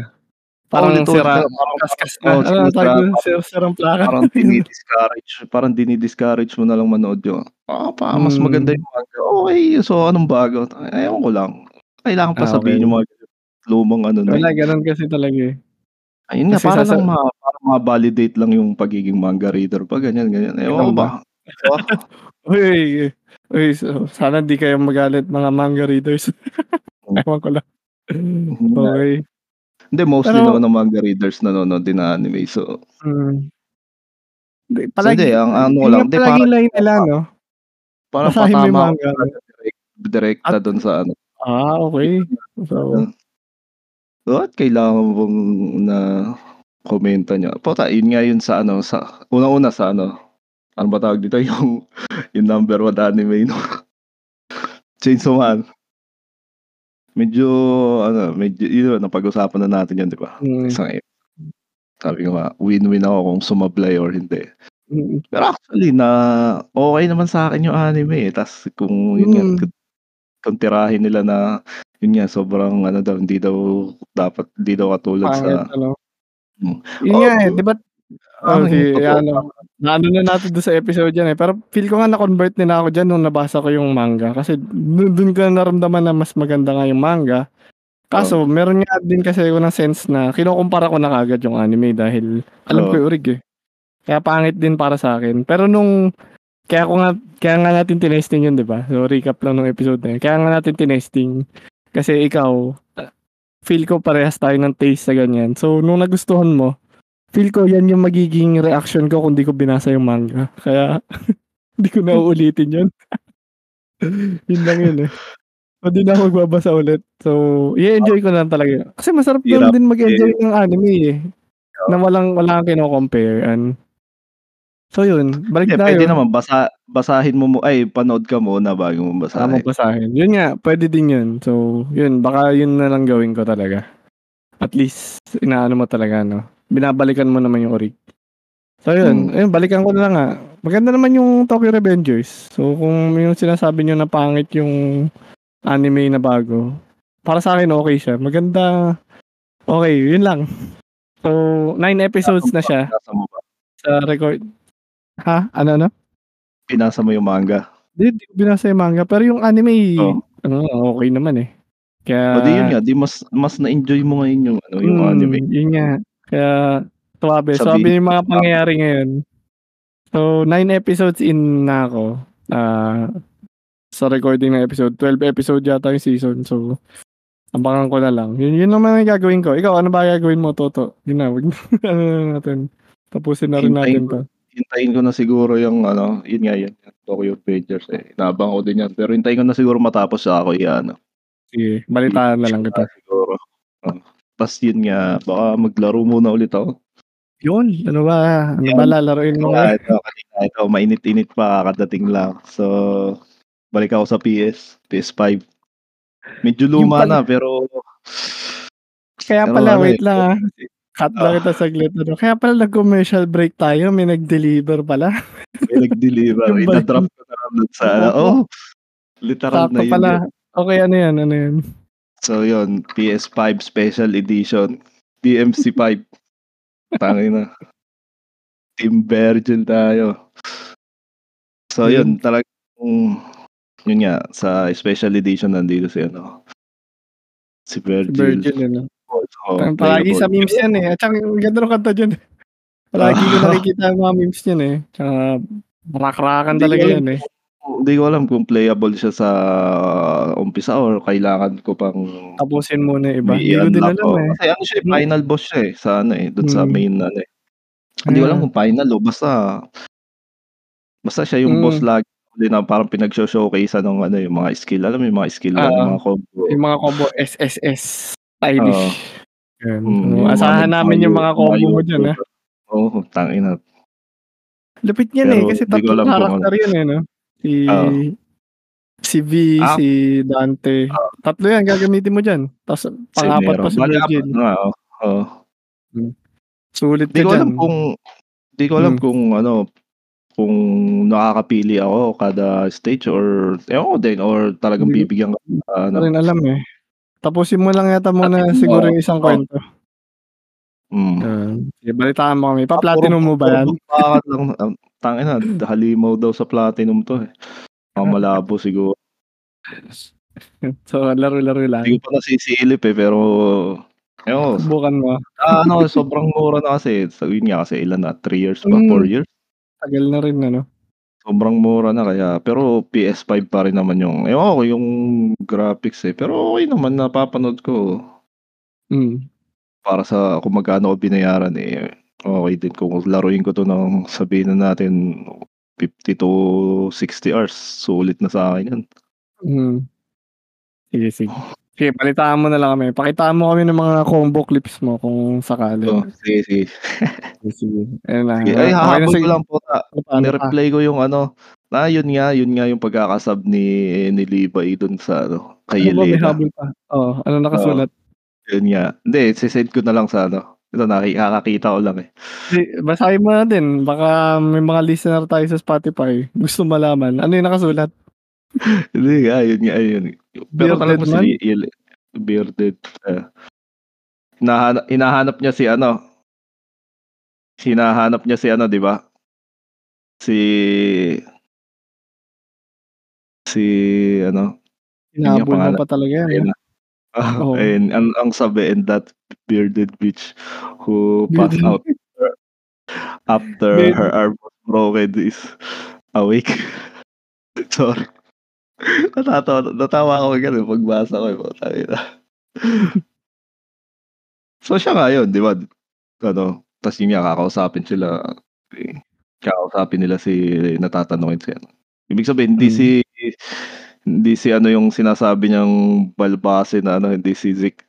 parang sira parang kaskas na. Ano tawag parang Sir sirang plaka. parang dini-discourage parang dini-discourage mo na lang manood yun. Ah, pa mas maganda Hmm. yung manga. Okey, so anong bago? Ewan ko lang. Kailangan pa Ah, sabihin yung mga lumang ano na Wala yun. ganon kasi talaga, eh. Ayun nga para sasa lang ma para ma-validate lang yung pagiging manga reader pa ganyan, ganyan. Ewan ko Ganun ba. Uy, uy, so sana di kayo magalit mga manga readers. Hmm. Ewan ko lang. Eh. Okey. Hindi mostly Pero naman ng manga readers nanonood din ng anime so Hmm. Di So, palagi hindi ang ano lang, hindi palagi parang line nila 'no? parang Basahin patama manga direk direkta dun sa ano ah, okey. So Bakit kailangan mong na komenta niya? Puta yun nga yun sa ano, sa unang-una sa ano, ano ba tawag dito yung yung number 1 anime 'no, Chainsaw Man. Medyo ano, medyo yun napag-usapan na natin yan 'di ba? Hmm. Isang sabi ko nga, win-win ako kung sumablay or hindi. Mm. Pero actually na okey naman sa'kin yung anime, eh, tas kung yun nga Hmm. kung tirahin nila na yun nga sobrang ano daw, hindi daw dapat hindi daw katulad sa Pangit ano? hmm. Yun Oo, nga, eh, 'di ba oh, parang sige totoo ano, naano na natin dun sa episode yan, eh, pero feel ko nga na-convert din ako diyan nung nabasa ko yung manga kasi dun dun ko naramdaman na mas maganda nga yung manga. Kaso Oo. meron nga din kasi ako ng sense na kinukumpara ko na kaagad yung anime dahil alam ko Oo. yung orig, eh. Kaya pangit din para sa'kin. Pero nung kaya ko nga kaya nga natin tinesting yun 'di ba? So recap lang nung episode na yun. Kaya nga natin tinesting kasi ikaw, feel ko parehas tayo ng taste sa ganyan. So nung nagustuhan mo, feel ko yan yung magiging reaction ko kung di ko binasa yung manga. Kaya di ko na uulitin yun. Yun lang yun, eh. So di na ako magbabasa ulit. So i-e-enjoy ko lang talaga. Kasi masarap Hirap, din mag-enjoy eh. ng anime, eh, na walang wala kang kino-compare-an. So yun, balik Hindi, tayo. pwede naman basa basahin mo mu ay panood ka muna bago mo mo basahin. basahin. Yun nga, pwede din yun. So, yun, baka yun na lang gawin ko talaga. At least, inaano mo talaga, no? Binabalikan mo naman yung orig. So, yun. Hmm. Ayun, balikan ko na lang nga. Maganda naman yung Tokyo Revengers. So, kung yung sinasabi nyo na pangit yung anime na bago, para sa akin okay siya. Maganda. Okay, yun lang. So, nine episodes na siya sa record. Ha? Ano, ano? Binasa mo yung manga. Hindi, di ko binasa yung manga. Pero yung anime, Oh. ano, okay naman eh. Kaya, O di yun nga, di mas mas na-enjoy mo ngayon yung ano, yung Mm, anime. Yun nga. Kaya. Sabi- Sabi yung mga pangyayari ngayon. So, nine episodes in na ako. Ah, sa recording ng episode. 12 episode yata yung season. So, abangan ko na lang. Yun, yun naman ang gagawin ko. Ikaw, ano ba gagawin mo, Toto? Yun na, wag ano na natin. Tapusin na rin natin to. Hintayin ko na siguro yung ano, yun nga yun, yung Tokyo Revengers eh. Inabang ko din yan. Pero hintayin ko na siguro matapos sa ako yan. Sige, balitaan na lang kita. Siguro. Tapos yun nga, baka maglaro muna ulit ako. Yun, ano ba? Ano Yan. ba lalaroin mo? Ah, ito, kanina ito, mainit-init pa, kakadating lang. So, balik ako sa PS, PS5. Medyo luma pala- na, pero Kaya pala, ano wait eh, lang ah. Cut lang Ah. kita saglit. Ano. Kaya pala nag-commercial break tayo. May nag-deliver pala. may nag-deliver. Ina-drop ko na lang sa, oh, literal Sakto na yun. pala. yun. Okay, ano yan? Ano yan? So, yun, PS5 Special Edition, DMC5. Tangin na. Team Virgin tayo. So, yun, talagang, yun nga, sa Special Edition nandito si, ano, si Si Virgil. Virgil, ano? Oh, Parang palagi sa memes yan eh. At saka, ganda ng kanta dyan. Palagi ko nakikita ang mga memes yan eh. Tsaka, rak-rakan talaga yan eh. Hindi ko alam kung playable siya sa umpisa or kailangan ko pang Tapusin muna iba. Hindi ko din alam ko. eh. Kasi ano siya, eh, final boss siya eh, sa ano eh, sa Hmm. main ano eh. Hindi ko alam kung final o basta basta siya yung Mm. boss lagi din na parang pinag-showcase ng ano yung mga skill. Alam mo yung mga skill Ah. yung mga combo. Yung mga combo SSS. Stylish. Oo. Yan. Mm, asahan namin yung mga combo mo dyan ah. Oo, tangin na. Lupit yan eh. Kasi tatlong kung karakter yun eh. No? Si, Oo. si V, Ah. si Dante. Tatlo yan gagamitin mo dyan. Tapos pangapat pa si Virgil. na, oo. Oo. Sulit Di ka ko alam kung di ko alam Hmm. kung ano kung nakakapili ako kada stage or ewan ko din or talagang ko- bibigyan ka Hindi ano. rin alam eh. Tapusin mo lang yata muna mo. siguro yung isang Oo. kwento. Mm. Uh, balitaan mo kami. Pa-platinum mo ba yan? Bakit lang tangin na halimaw daw sa platinum to eh. Mga malabo siguro. so, laro-laro lang. Hindi ko pa nasisilip eh pero ko. Subukan mo. Ah, ano, sobrang mura na kasi. Sabihin nga kasi ilan na? 3 years pa? Mm. 4 years? Tagal na rin ano. Sobrang mura na kaya pero PS5 pa rin naman yung ewan ko yung graphics eh. Pero okay naman napapanood ko Mm. para sa kung magkano ko binayaran eh. Okay din kung laruin ko to ng sabihin na natin 50 to 60 hours. Sulit na sa akin yan. Mm. Sige, sige. Sige, balitaan mo na lang kami. Pakitaan mo kami ng mga combo clips mo kung sakali. So, sige, sige. Sige, sige. Ayun na. sige. Ay, Okay hahabol sige. ko lang po. Ano ano? Nireplay ko yung ano. Na, yun nga, yun nga yung pagkakasab ni, ni Levi dun sa ano, kay Ano ba, may Yelena. habol pa? Oo, ano nakasulat? Yun nga. Hindi, sisend ko na lang sa ano. Ito, nakikakakita ko lang eh. Basahin mo na din. Baka may mga listener tayo sa Spotify. Gusto malaman. Ano yung nakasulat? Hindi nga, yun nga, yun. Pero Bearded man? si Yel- Bearded. Uh, hinahanap, hinahanap niya si ano. Hinahanap niya si ano, di ba? Si... Si ano, Hinahabol mo pa talaga yan. ayun eh. Oo. ayun, ang, ang sabi, and that bearded bitch who passed out after Bearded. her arm was broken is awake. Sorry. Natatawa, natawa ako ganun pagbasa ko. Eh, tayo na. so siya nga yun, di ba? Ano, tapos yun nga, kakausapin sila. Kakausapin nila si, natatanungin si ano. Ibig sabihin, hindi Mm. si, hindi si ano yung sinasabi niyang balbase na ano, hindi si Zik.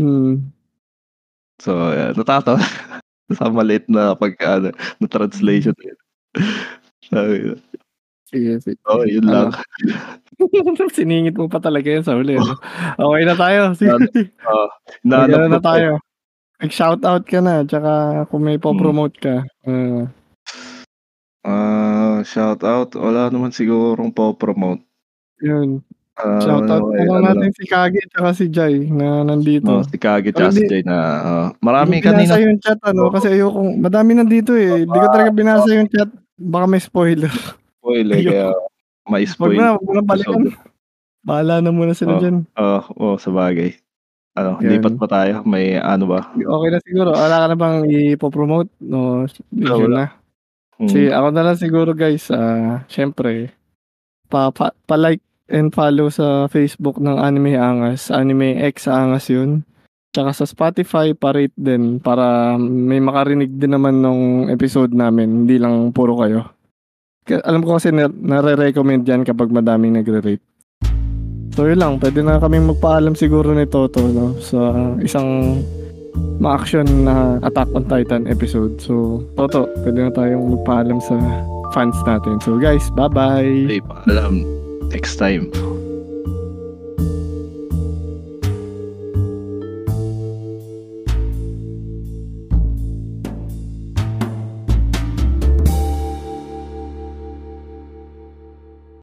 Hmm. So, yeah, natatawa. sa maliit na pagka ano, na translation. Sabi ko. Sige, sige. Oo, yun lang. Siningit mo pa talaga yan sa huli. ano? Okay na tayo. Sige. Hinahanap na pa eh. tayo. Mag-shoutout ka na. Tsaka kung may po-promote ka. Uh, Ah, shout out. Wala naman sigurong po-promote. yun. Ah, Shoutout ano, na lang ano natin si Kagi tsaka si Jai na nandito. Oh, si Kagi tsaka si Jay na ah, marami Hindi binasa kanina. yung chat ano Oo. kasi ayokong madami nandito eh. Hindi ko talaga binasa yung chat. Baka may spoiler. Spoil Ayoko. kaya may Wag spoil. na, wag mo na balikan. Bahala na muna sila Oo. dyan. Oh, oh, sa bagay. Ano, Yan. lipat pa tayo. May ano ba? Okay na siguro. Wala ka na bang ipopromote? No, Ah, yun wala. na. Hmm. Si ako na lang siguro guys, ah syempre pa, pa, pa-like and follow sa Facebook ng Anime Angas, Anime X Angas 'yun. Tsaka sa Spotify pa-rate din para may makarinig din naman nung episode namin, hindi lang puro kayo. Ka- Alam ko kasi na- nare-recommend yan kapag madaming nagre-rate. So yun lang, pwede na kaming magpaalam siguro ni Toto no, sa isang ma-action na Attack on Titan episode. So, Toto, pwede na tayong magpaalam sa fans natin. So guys, bye-bye! Hey, paalam. Next time.